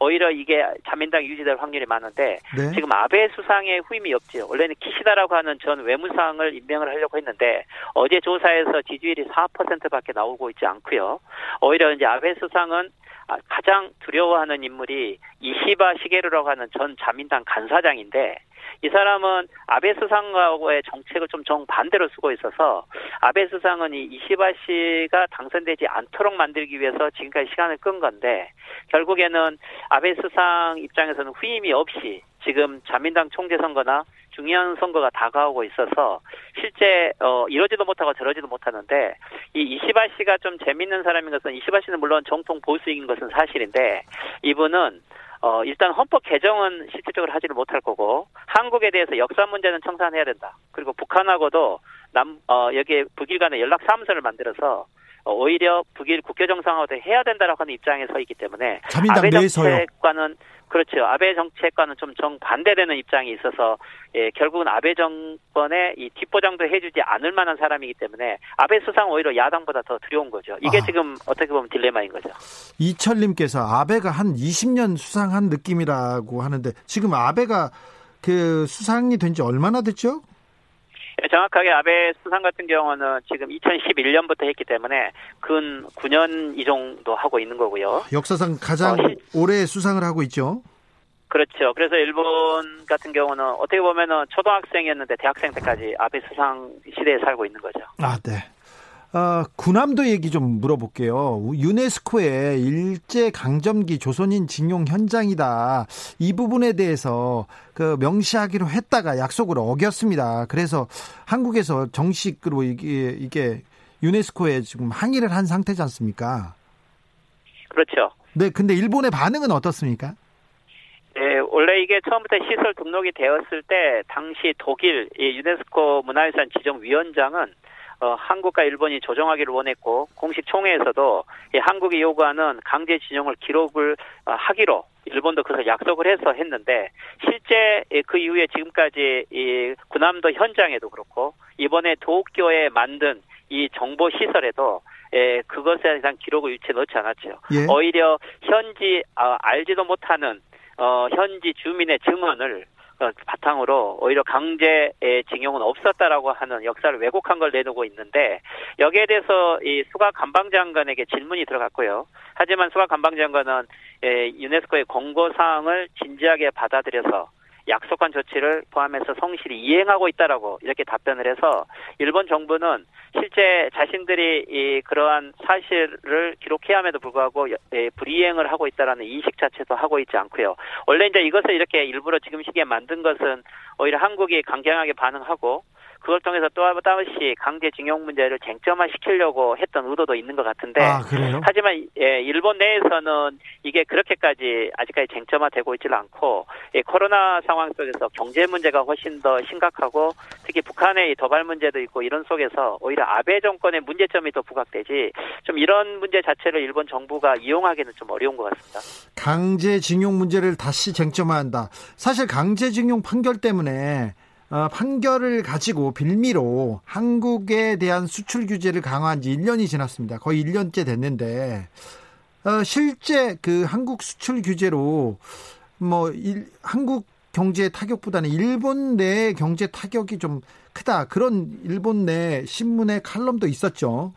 [SPEAKER 4] 오히려 이게 자민당 유지될 확률이 많은데 네. 지금 아베 수상의 후임이 없지요. 원래는 키시다라고 하는 전 외무상을 임명을 하려고 했는데 어제 조사에서 지지율이 4%밖에 나오고 있지 않고요. 오히려 이제 아베 수상은 가장 두려워하는 인물이 이시바 시게루라고 하는 전 자민당 간사장인데 이 사람은 아베 수상과의 정책을 좀 정반대로 쓰고 있어서 아베 수상은 이 이시바 씨가 당선되지 않도록 만들기 위해서 지금까지 시간을 끈 건데 결국에는 아베 수상 입장에서는 후임이 없이 지금 자민당 총재 선거나 중요한 선거가 다가오고 있어서 실제 어 이러지도 못하고 저러지도 못하는데 이 이시바 씨가 좀 재밌는 사람인 것은 이시바 씨는 물론 정통 보수인 것은 사실인데 이분은 어, 일단 헌법 개정은 실질적으로 하지를 못할 거고, 한국에 대해서 역사 문제는 청산해야 된다. 그리고 북한하고도 남, 어, 여기에 북일 간의 연락 사무소를 만들어서, 어, 오히려 북일 국교 정상화도 해야 된다라고 하는 입장에 서 있기 때문에 아베 정책과는 그렇죠. 아베 정책과는 좀 정반대되는 입장이 있어서 예, 결국은 아베 정권의 이 뒷보장도 해주지 않을 만한 사람이기 때문에 아베 수상 오히려 야당보다 더 두려운 거죠. 이게 아. 지금 어떻게 보면 딜레마인 거죠.
[SPEAKER 1] 이철님께서 아베가 한 20년 수상한 느낌이라고 하는데 지금 아베가 그 수상이 된 지 얼마나 됐죠?
[SPEAKER 4] 예, 정확하게 아베 수상 같은 경우는 지금 2011년부터 했기 때문에 근 9년 이 정도 하고 있는 거고요.
[SPEAKER 1] 역사상 가장 어, 오래 수상을 하고 있죠.
[SPEAKER 4] 그렇죠. 그래서 일본 같은 경우는 어떻게 보면은 초등학생이었는데 대학생 때까지 아베 수상 시대에 살고 있는 거죠.
[SPEAKER 1] 아, 네. 어, 군함도 얘기 좀 물어볼게요. 유네스코의 일제 강점기 조선인 징용 현장이다. 이 부분에 대해서 그 명시하기로 했다가 약속을 어겼습니다. 그래서 한국에서 정식으로 이게 이게 유네스코에 지금 항의를 한 상태지 않습니까?
[SPEAKER 4] 그렇죠.
[SPEAKER 1] 네, 근데 일본의 반응은 어떻습니까?
[SPEAKER 4] 네, 원래 이게 처음부터 시설 등록이 되었을 때 당시 독일 유네스코 문화유산 지정위원장은 어, 한국과 일본이 조정하기를 원했고 공식 총회에서도 이 한국이 요구하는 강제 진용을 기록을 어, 하기로 일본도 그것을 약속을 해서 했는데 실제 그 이후에 지금까지 이 군함도 현장에도 그렇고 이번에 도쿄에 만든 이 정보 시설에도 예, 그것에 대한 기록을 유치해 넣지 않았죠. 예. 오히려 현지 아, 알지도 못하는 어, 현지 주민의 증언을 어, 바탕으로 오히려 강제 징용은 없었다라고 하는 역사를 왜곡한 걸 내놓고 있는데 여기에 대해서 이 수가 관방장관에게 질문이 들어갔고요. 하지만 수가 관방장관은 유네스코의 권고 사항을 진지하게 받아들여서 약속한 조치를 포함해서 성실히 이행하고 있다라고 이렇게 답변을 해서 일본 정부는 실제 자신들이 이 그러한 사실을 기록해야 함에도 불구하고 예, 불이행을 하고 있다라는 인식 자체도 하고 있지 않고요. 원래 이제 이것을 이렇게 일부러 지금 시기에 만든 것은 오히려 한국이 강경하게 반응하고 그걸 통해서 또 다시 강제징용 문제를 쟁점화시키려고 했던 의도도 있는 것 같은데
[SPEAKER 1] 아,
[SPEAKER 4] 하지만 예, 일본 내에서는 이게 그렇게까지 아직까지 쟁점화되고 있지는 않고 예, 코로나 상황 속에서 경제 문제가 훨씬 더 심각하고 특히 북한의 도발 문제도 있고 이런 속에서 오히려 아베 정권의 문제점이 더 부각되지 좀 이런 문제 자체를 일본 정부가 이용하기는 좀 어려운 것 같습니다.
[SPEAKER 1] 강제징용 문제를 다시 쟁점화한다. 사실 강제징용 판결 때문에 어, 판결을 가지고 빌미로 한국에 대한 수출 규제를 강화한 지 1년이 지났습니다. 거의 1년째 됐는데 어, 실제 그 한국 수출 규제로 뭐 일, 한국 경제 타격보다는 일본 내 경제 타격이 좀 크다. 그런 일본 내 신문의 칼럼도 있었죠.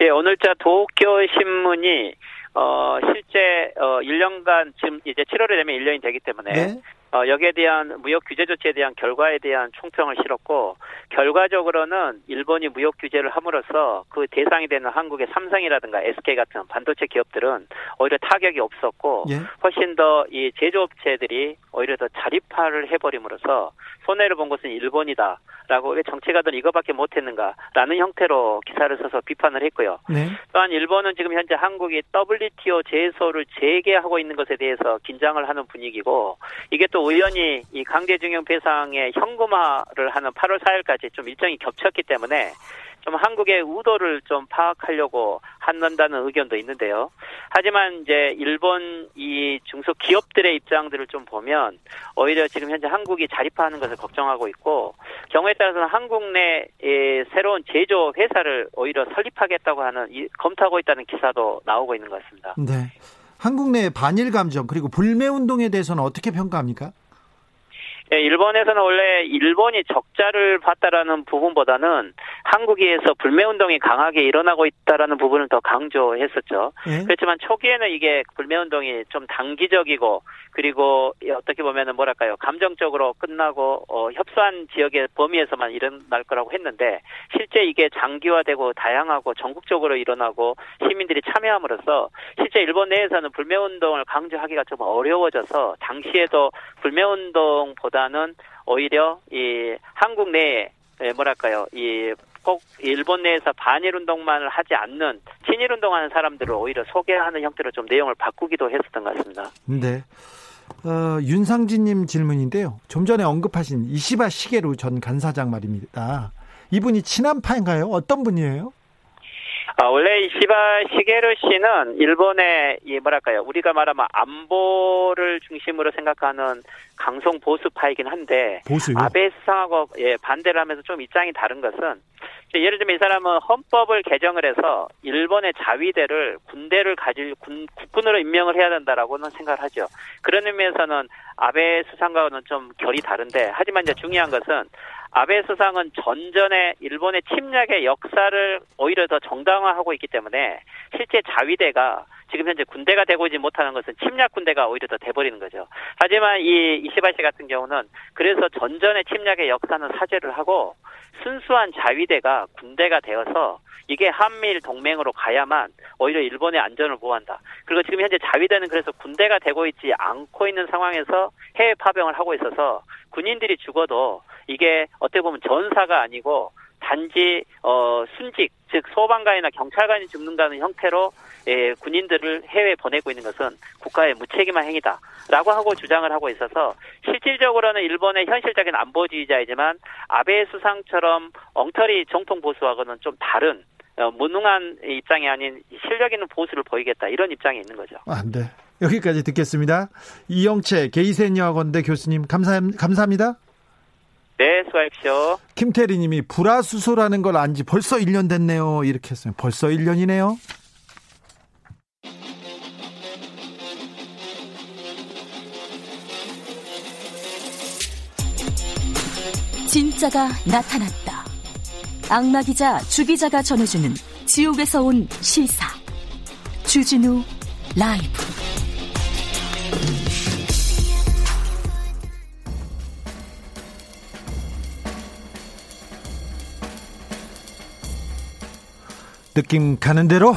[SPEAKER 4] 예, 오늘자 도쿄 신문이 어 실제 어 1년간 지금 이제 7월에 되면 1년이 되기 때문에 네? 어, 여기에 대한 무역 규제 조치에 대한 결과에 대한 총평을 실었고 결과적으로는 일본이 무역 규제를 함으로써 그 대상이 되는 한국의 삼성이라든가 SK 같은 반도체 기업들은 오히려 타격이 없었고 예? 훨씬 더 이 제조업체들이 오히려 더 자립화를 해버림으로써 손해를 본 것은 일본이다라고 왜 정치가들 이거밖에 못했는가라는 형태로 기사를 써서 비판을 했고요. 네? 또한 일본은 지금 현재 한국이 WTO 제소를 재개하고 있는 것에 대해서 긴장을 하는 분위기고 이게 또 우연히 이 강제징용 배상의 현금화를 하는 8월 4일까지 좀 일정이 겹쳤기 때문에 좀 한국의 의도를 좀 파악하려고 한다는 의견도 있는데요. 하지만 이제 일본 이 중소 기업들의 입장들을 좀 보면 오히려 지금 현재 한국이 자립화하는 것을 걱정하고 있고 경우에 따라서는 한국 내 새로운 제조 회사를 오히려 설립하겠다고 하는 검토하고 있다는 기사도 나오고 있는 것 같습니다.
[SPEAKER 1] 네. 한국 내 반일 감정 그리고 불매 운동에 대해서는 어떻게 평가합니까?
[SPEAKER 4] 예, 일본에서는 원래 일본이 적자를 봤다라는 부분보다는 한국에서 불매운동이 강하게 일어나고 있다라는 부분을 더 강조했었죠. 예? 그렇지만 초기에는 이게 불매운동이 좀 단기적이고 그리고 어떻게 보면은 뭐랄까요 감정적으로 끝나고 어, 협소한 지역의 범위에서만 일어날 거라고 했는데 실제 이게 장기화되고 다양하고 전국적으로 일어나고 시민들이 참여함으로써 실제 일본 내에서는 불매운동을 강조하기가 좀 어려워져서 당시에도 불매운동보다 보다는 오히려 이 한국 내에 예, 뭐랄까요 이 꼭 일본 내에서 반일 운동만을 하지 않는 친일 운동하는 사람들을 오히려 소개하는 형태로 좀 내용을 바꾸기도 했었던 것 같습니다.
[SPEAKER 1] 네. 어, 윤상진님 질문인데요. 좀 전에 언급하신 이시바 시게루 전 간사장 말입니다. 이분이 친한파인가요? 어떤 분이에요?
[SPEAKER 4] 아, 원래 이 시바 시게루 씨는 일본의 이 뭐랄까요 우리가 말하면 안보를 중심으로 생각하는 강성 보수파이긴 한데
[SPEAKER 1] 보수요?
[SPEAKER 4] 아베 수상하고 예, 반대를 하면서 좀 입장이 다른 것은 예를 들면 이 사람은 헌법을 개정을 해서 일본의 자위대를 군대를 가질 군, 국군으로 임명을 해야 된다라고는 생각을 하죠. 그런 의미에서는 아베 수상과는 좀 결이 다른데 하지만 이제 중요한 것은 아베 수상은 전전에 일본의 침략의 역사를 오히려 더 정당화하고 있기 때문에 실제 자위대가 지금 현재 군대가 되고 있지 못하는 것은 침략 군대가 오히려 더 돼버리는 거죠. 하지만 이 이시바 씨 같은 경우는 그래서 전전의 침략의 역사는 사죄를 하고 순수한 자위대가 군대가 되어서 이게 한미일 동맹으로 가야만 오히려 일본의 안전을 보호한다. 그리고 지금 현재 자위대는 그래서 군대가 되고 있지 않고 있는 상황에서 해외 파병을 하고 있어서 군인들이 죽어도 이게 어떻게 보면 전사가 아니고 단지 어 순직 즉 소방관이나 경찰관이 죽는다는 형태로 예, 군인들을 해외에 보내고 있는 것은 국가의 무책임한 행위다라고 하고 주장을 하고 있어서 실질적으로는 일본의 현실적인 안보주의자이지만 아베 수상처럼 엉터리 정통 보수하고는 좀 다른 어, 무능한 입장이 아닌 실력 있는 보수를 보이겠다 이런 입장이 있는 거죠.
[SPEAKER 1] 안 아, 돼. 여기까지 듣겠습니다. 이영채 게이센 여학원대 교수님 감사, 감사합니다.
[SPEAKER 4] 네, 수고하십시오.
[SPEAKER 1] 김태리 님이 불화수소라는 걸 안지 벌써 1년 됐네요. 이렇게 했어요. 벌써 1년이네요.
[SPEAKER 3] 진짜가 나타났다. 악마 기자 주 기자가 전해주는 지옥에서 온 실사. 주진우 라이브.
[SPEAKER 1] 느낌 가는 대로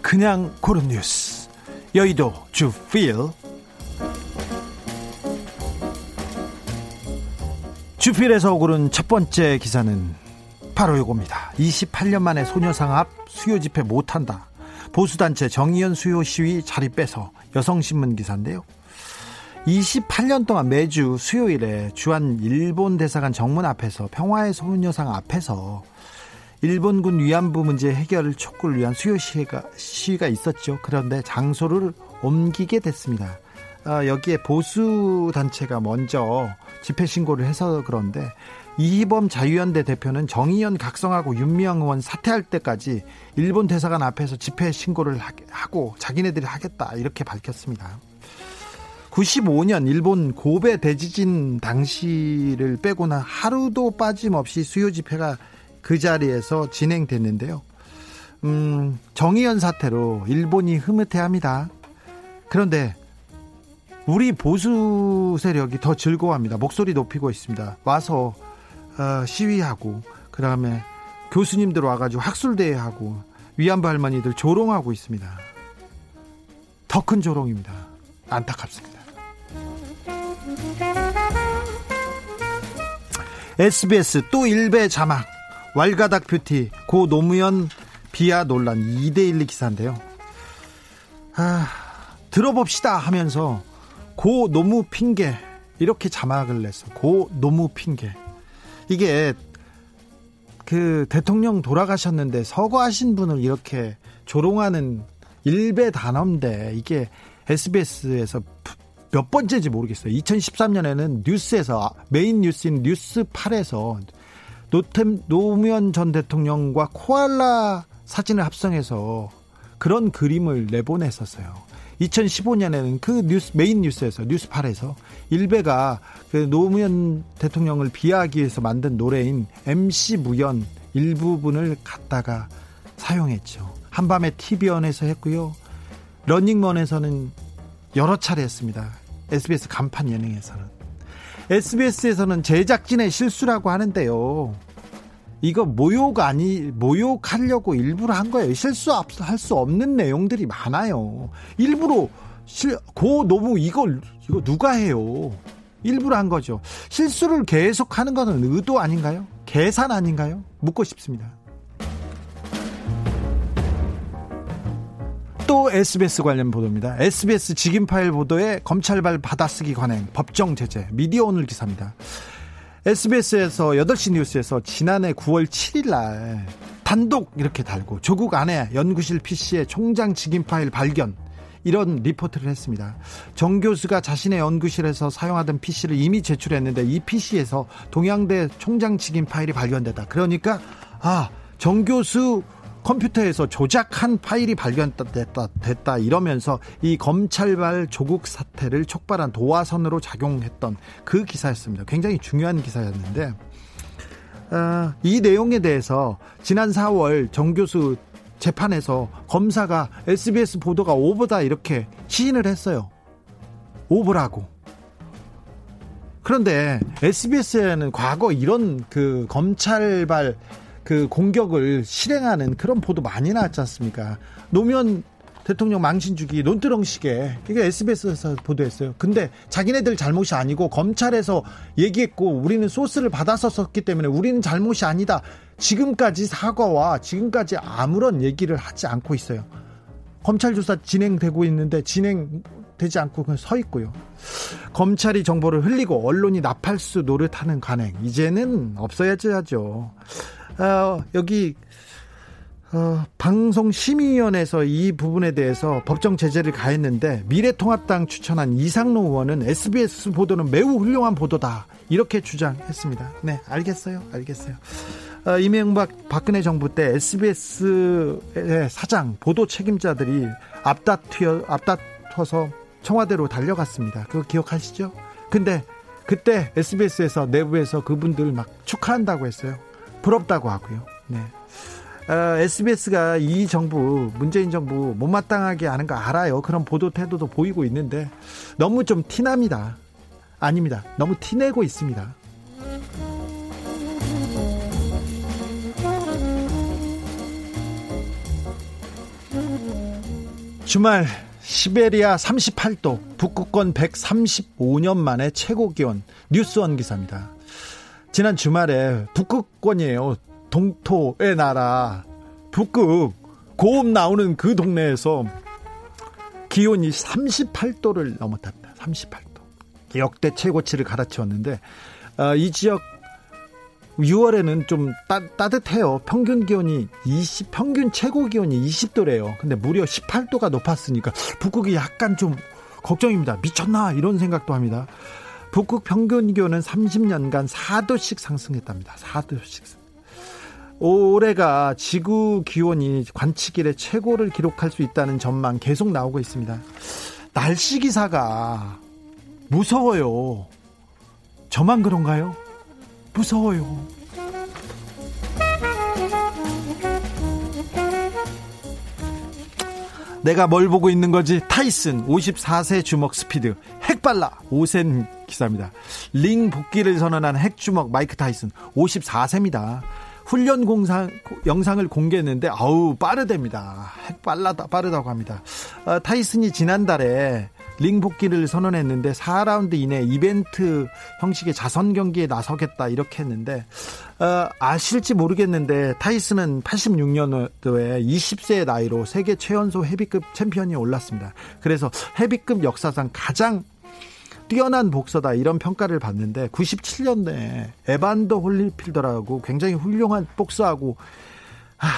[SPEAKER 1] 그냥 고른 뉴스. 여의도 주필 주필에서 고른 첫 번째 기사는 바로 이겁니다. 28년 만에 소녀상 앞 수요 집회 못한다. 보수단체 정의연 수요 시위 자리 빼서 여성신문 기사인데요. 28년 동안 매주 수요일에 주한 일본 대사관 정문 앞에서 평화의 소녀상 앞에서 일본군 위안부 문제 해결을 촉구를 위한 수요 시위가, 시위가 있었죠. 그런데 장소를 옮기게 됐습니다. 아, 여기에 보수 단체가 먼저 집회 신고를 해서 그런데 이희범 자유연대 대표는 정의연 각성하고 윤미향 의원 사퇴할 때까지 일본 대사관 앞에서 집회 신고를 하고 자기네들이 하겠다 이렇게 밝혔습니다. 95년 일본 고베 대지진 당시를 빼고는 하루도 빠짐없이 수요 집회가 그 자리에서 진행됐는데요. 음, 정의연 사태로 일본이 흐뭇해합니다. 그런데 우리 보수 세력이 더 즐거워합니다. 목소리 높이고 있습니다. 와서 어, 시위하고 그 다음에 교수님들 와가지고 학술대회 하고 위안부 할머니들 조롱하고 있습니다. 더 큰 조롱입니다. 안타깝습니다. SBS 또 일배 자막 왈가닥 뷰티 고 노무현 비하 논란 2대1 기사인데요. 아, 들어봅시다 하면서 고 노무 핑계 이렇게 자막을 냈어. 고 노무 핑계. 이게 그 대통령 돌아가셨는데 서거하신 분을 이렇게 조롱하는 일베 단어인데 이게 SBS에서 몇 번째인지 모르겠어요. 2013년에는 뉴스에서 메인 뉴스인 뉴스 8에서 노템 노무현 전 대통령과 코알라 사진을 합성해서 그런 그림을 내보냈었어요. 2015년에는 그 뉴스 메인 뉴스에서 뉴스 8에서 일베가 그 노무현 대통령을 비하하기 위해서 만든 노래인 MC 무현 일부분을 갖다가 사용했죠. 한밤의 TV연예에서 했고요. 런닝맨에서는 여러 차례 했습니다. SBS 간판 예능에서는. SBS에서는 제작진의 실수라고 하는데요. 이거 모욕 아니 모욕하려고 일부러 한 거예요. 실수할 수 없는 내용들이 많아요. 일부러 실, 고 너무 이걸 이거 누가 해요? 일부러 한 거죠. 실수를 계속하는 것은 의도 아닌가요? 계산 아닌가요? 묻고 싶습니다. 또 SBS 관련 보도입니다. SBS 직인 파일 보도에 검찰발 받아쓰기 관행 법정 제재 미디어 오늘 기사입니다. SBS에서 8시 뉴스에서 지난해 9월 7일 날 단독 이렇게 달고 조국 안에 연구실 PC에 총장 직인 파일 발견 이런 리포트를 했습니다. 정 교수가 자신의 연구실에서 사용하던 PC를 이미 제출했는데 이 PC에서 동양대 총장 직인 파일이 발견됐다. 그러니까 아, 정 교수 컴퓨터에서 조작한 파일이 발견됐다 됐다 이러면서 이 검찰발 조국 사태를 촉발한 도화선으로 작용했던 그 기사였습니다. 굉장히 중요한 기사였는데 어, 이 내용에 대해서 지난 4월 정 교수 재판에서 검사가 SBS 보도가 오보다 이렇게 시인을 했어요. 오보라고. 그런데 SBS에는 과거 이런 그 검찰발 그 공격을 실행하는 그런 보도 많이 나왔지 않습니까? 노무현 대통령 망신 주기 논두렁식에 이게 SBS에서 보도했어요. 근데 자기네들 잘못이 아니고 검찰에서 얘기했고 우리는 소스를 받아서 썼기 때문에 우리는 잘못이 아니다. 지금까지 사과와 지금까지 아무런 얘기를 하지 않고 있어요. 검찰 조사 진행되고 있는데 진행되지 않고 그냥 서 있고요. 검찰이 정보를 흘리고 언론이 나팔수 노릇하는 관행 이제는 없어야지 하죠. 어, 여기 어, 방송심의위원회에서 이 부분에 대해서 법정 제재를 가했는데 미래통합당 추천한 이상로 의원은 SBS 보도는 매우 훌륭한 보도다 이렇게 주장했습니다. 네, 알겠어요, 알겠어요. 어, 이명박 박근혜 정부 때 SBS의 사장 보도 책임자들이 앞다투어 앞다퉈서 청와대로 달려갔습니다. 그거 기억하시죠? 근데 그때 SBS에서 내부에서 그분들 막 축하한다고 했어요. 부럽다고 하고요. 네. 어, SBS가 이 정부 문재인 정부 못마땅하게 하는 거 알아요. 그런 보도 태도도 보이고 있는데 너무 좀 티납니다. 아닙니다. 너무 티내고 있습니다. 주말 시베리아 38도 북극권 135년 만에 최고 기온 뉴스원 기사입니다. 지난 주말에 북극권이에요. 동토의 나라 북극 고업 나오는 그 동네에서 기온이 38도를 넘었답니다. 38도. 역대 최고치를 갈아치웠는데 어, 이 지역 6월에는 좀 따, 뜻해요 평균 기온이 20 평균 최고 기온이 20도래요. 근데 무려 18도가 높았으니까 북극이 약간 좀 걱정입니다. 미쳤나 이런 생각도 합니다. 북극 평균 기온은 30년간 4도씩 상승했답니다. 4도씩. 올해가 지구 기온이 관측 일에 최고를 기록할 수 있다는 전망 계속 나오고 있습니다. 날씨 기사가 무서워요. 저만 그런가요? 무서워요. 내가 뭘 보고 있는 거지? 타이슨 54세 주먹 스피드 핵발라 오센 기사입니다. 링 복귀를 선언한 핵주먹 마이크 타이슨 54세입니다. 훈련 공상 영상을 공개했는데 아우 빠르답니다. 핵 빨라다 빠르다고 합니다. 어, 타이슨이 지난달에 링 복귀를 선언했는데 4라운드 이내 이벤트 형식의 자선 경기에 나서겠다 이렇게 했는데 어, 아실지 모르겠는데 타이슨은 86년도에 20세의 나이로 세계 최연소 헤비급 챔피언이 올랐습니다. 그래서 헤비급 역사상 가장 뛰어난 복서다 이런 평가를 받는데 97년에 에반더 홀리필드라고 굉장히 훌륭한 복서하고 하,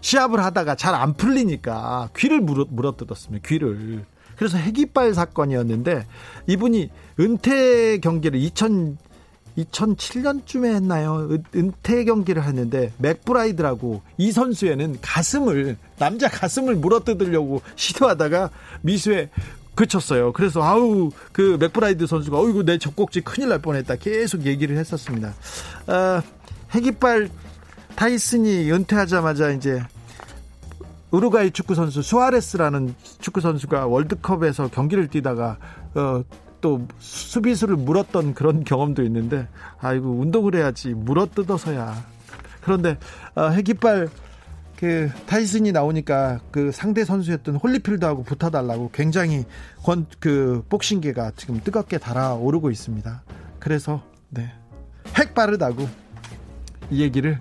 [SPEAKER 1] 시합을 하다가 잘 안 풀리니까 귀를 물어, 물어뜯었습니다. 귀를. 그래서 핵이빨 사건이었는데 이분이 은퇴 경기를 2000 2007년쯤에 했나요? 은퇴 경기를 했는데 맥브라이드라고 이 선수에는 가슴을 남자 가슴을 물어뜯으려고 시도하다가 미수에 그쳤어요. 그래서 아우 그 맥브라이드 선수가 어이구 내 젖꼭지 큰일 날 뻔했다 계속 얘기를 했었습니다. 아, 핵이빨 타이슨이 은퇴하자마자 이제 우루과이 축구 선수 수아레스라는 축구 선수가 월드컵에서 경기를 뛰다가 어, 또 수비수를 물었던 그런 경험도 있는데 아이고 운동을 해야지 물어 뜯어서야 그런데 어, 핵이빨 그 타이슨이 나오니까 그 상대 선수였던 홀리필드하고 붙어달라고 굉장히 권, 그 복싱계가 지금 뜨겁게 달아오르고 있습니다. 그래서 네. 핵이빨이라고 이 얘기를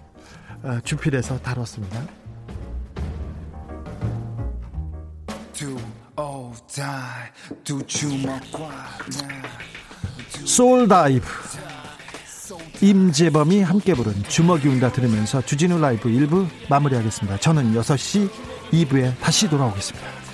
[SPEAKER 1] 어, 주필에서 다뤘습니다. 소울 다이브 임재범이 함께 부른 주먹이 운다 들으면서 주진우 라이브 1부 마무리하겠습니다. 저는 6시 2부에 다시 돌아오겠습니다.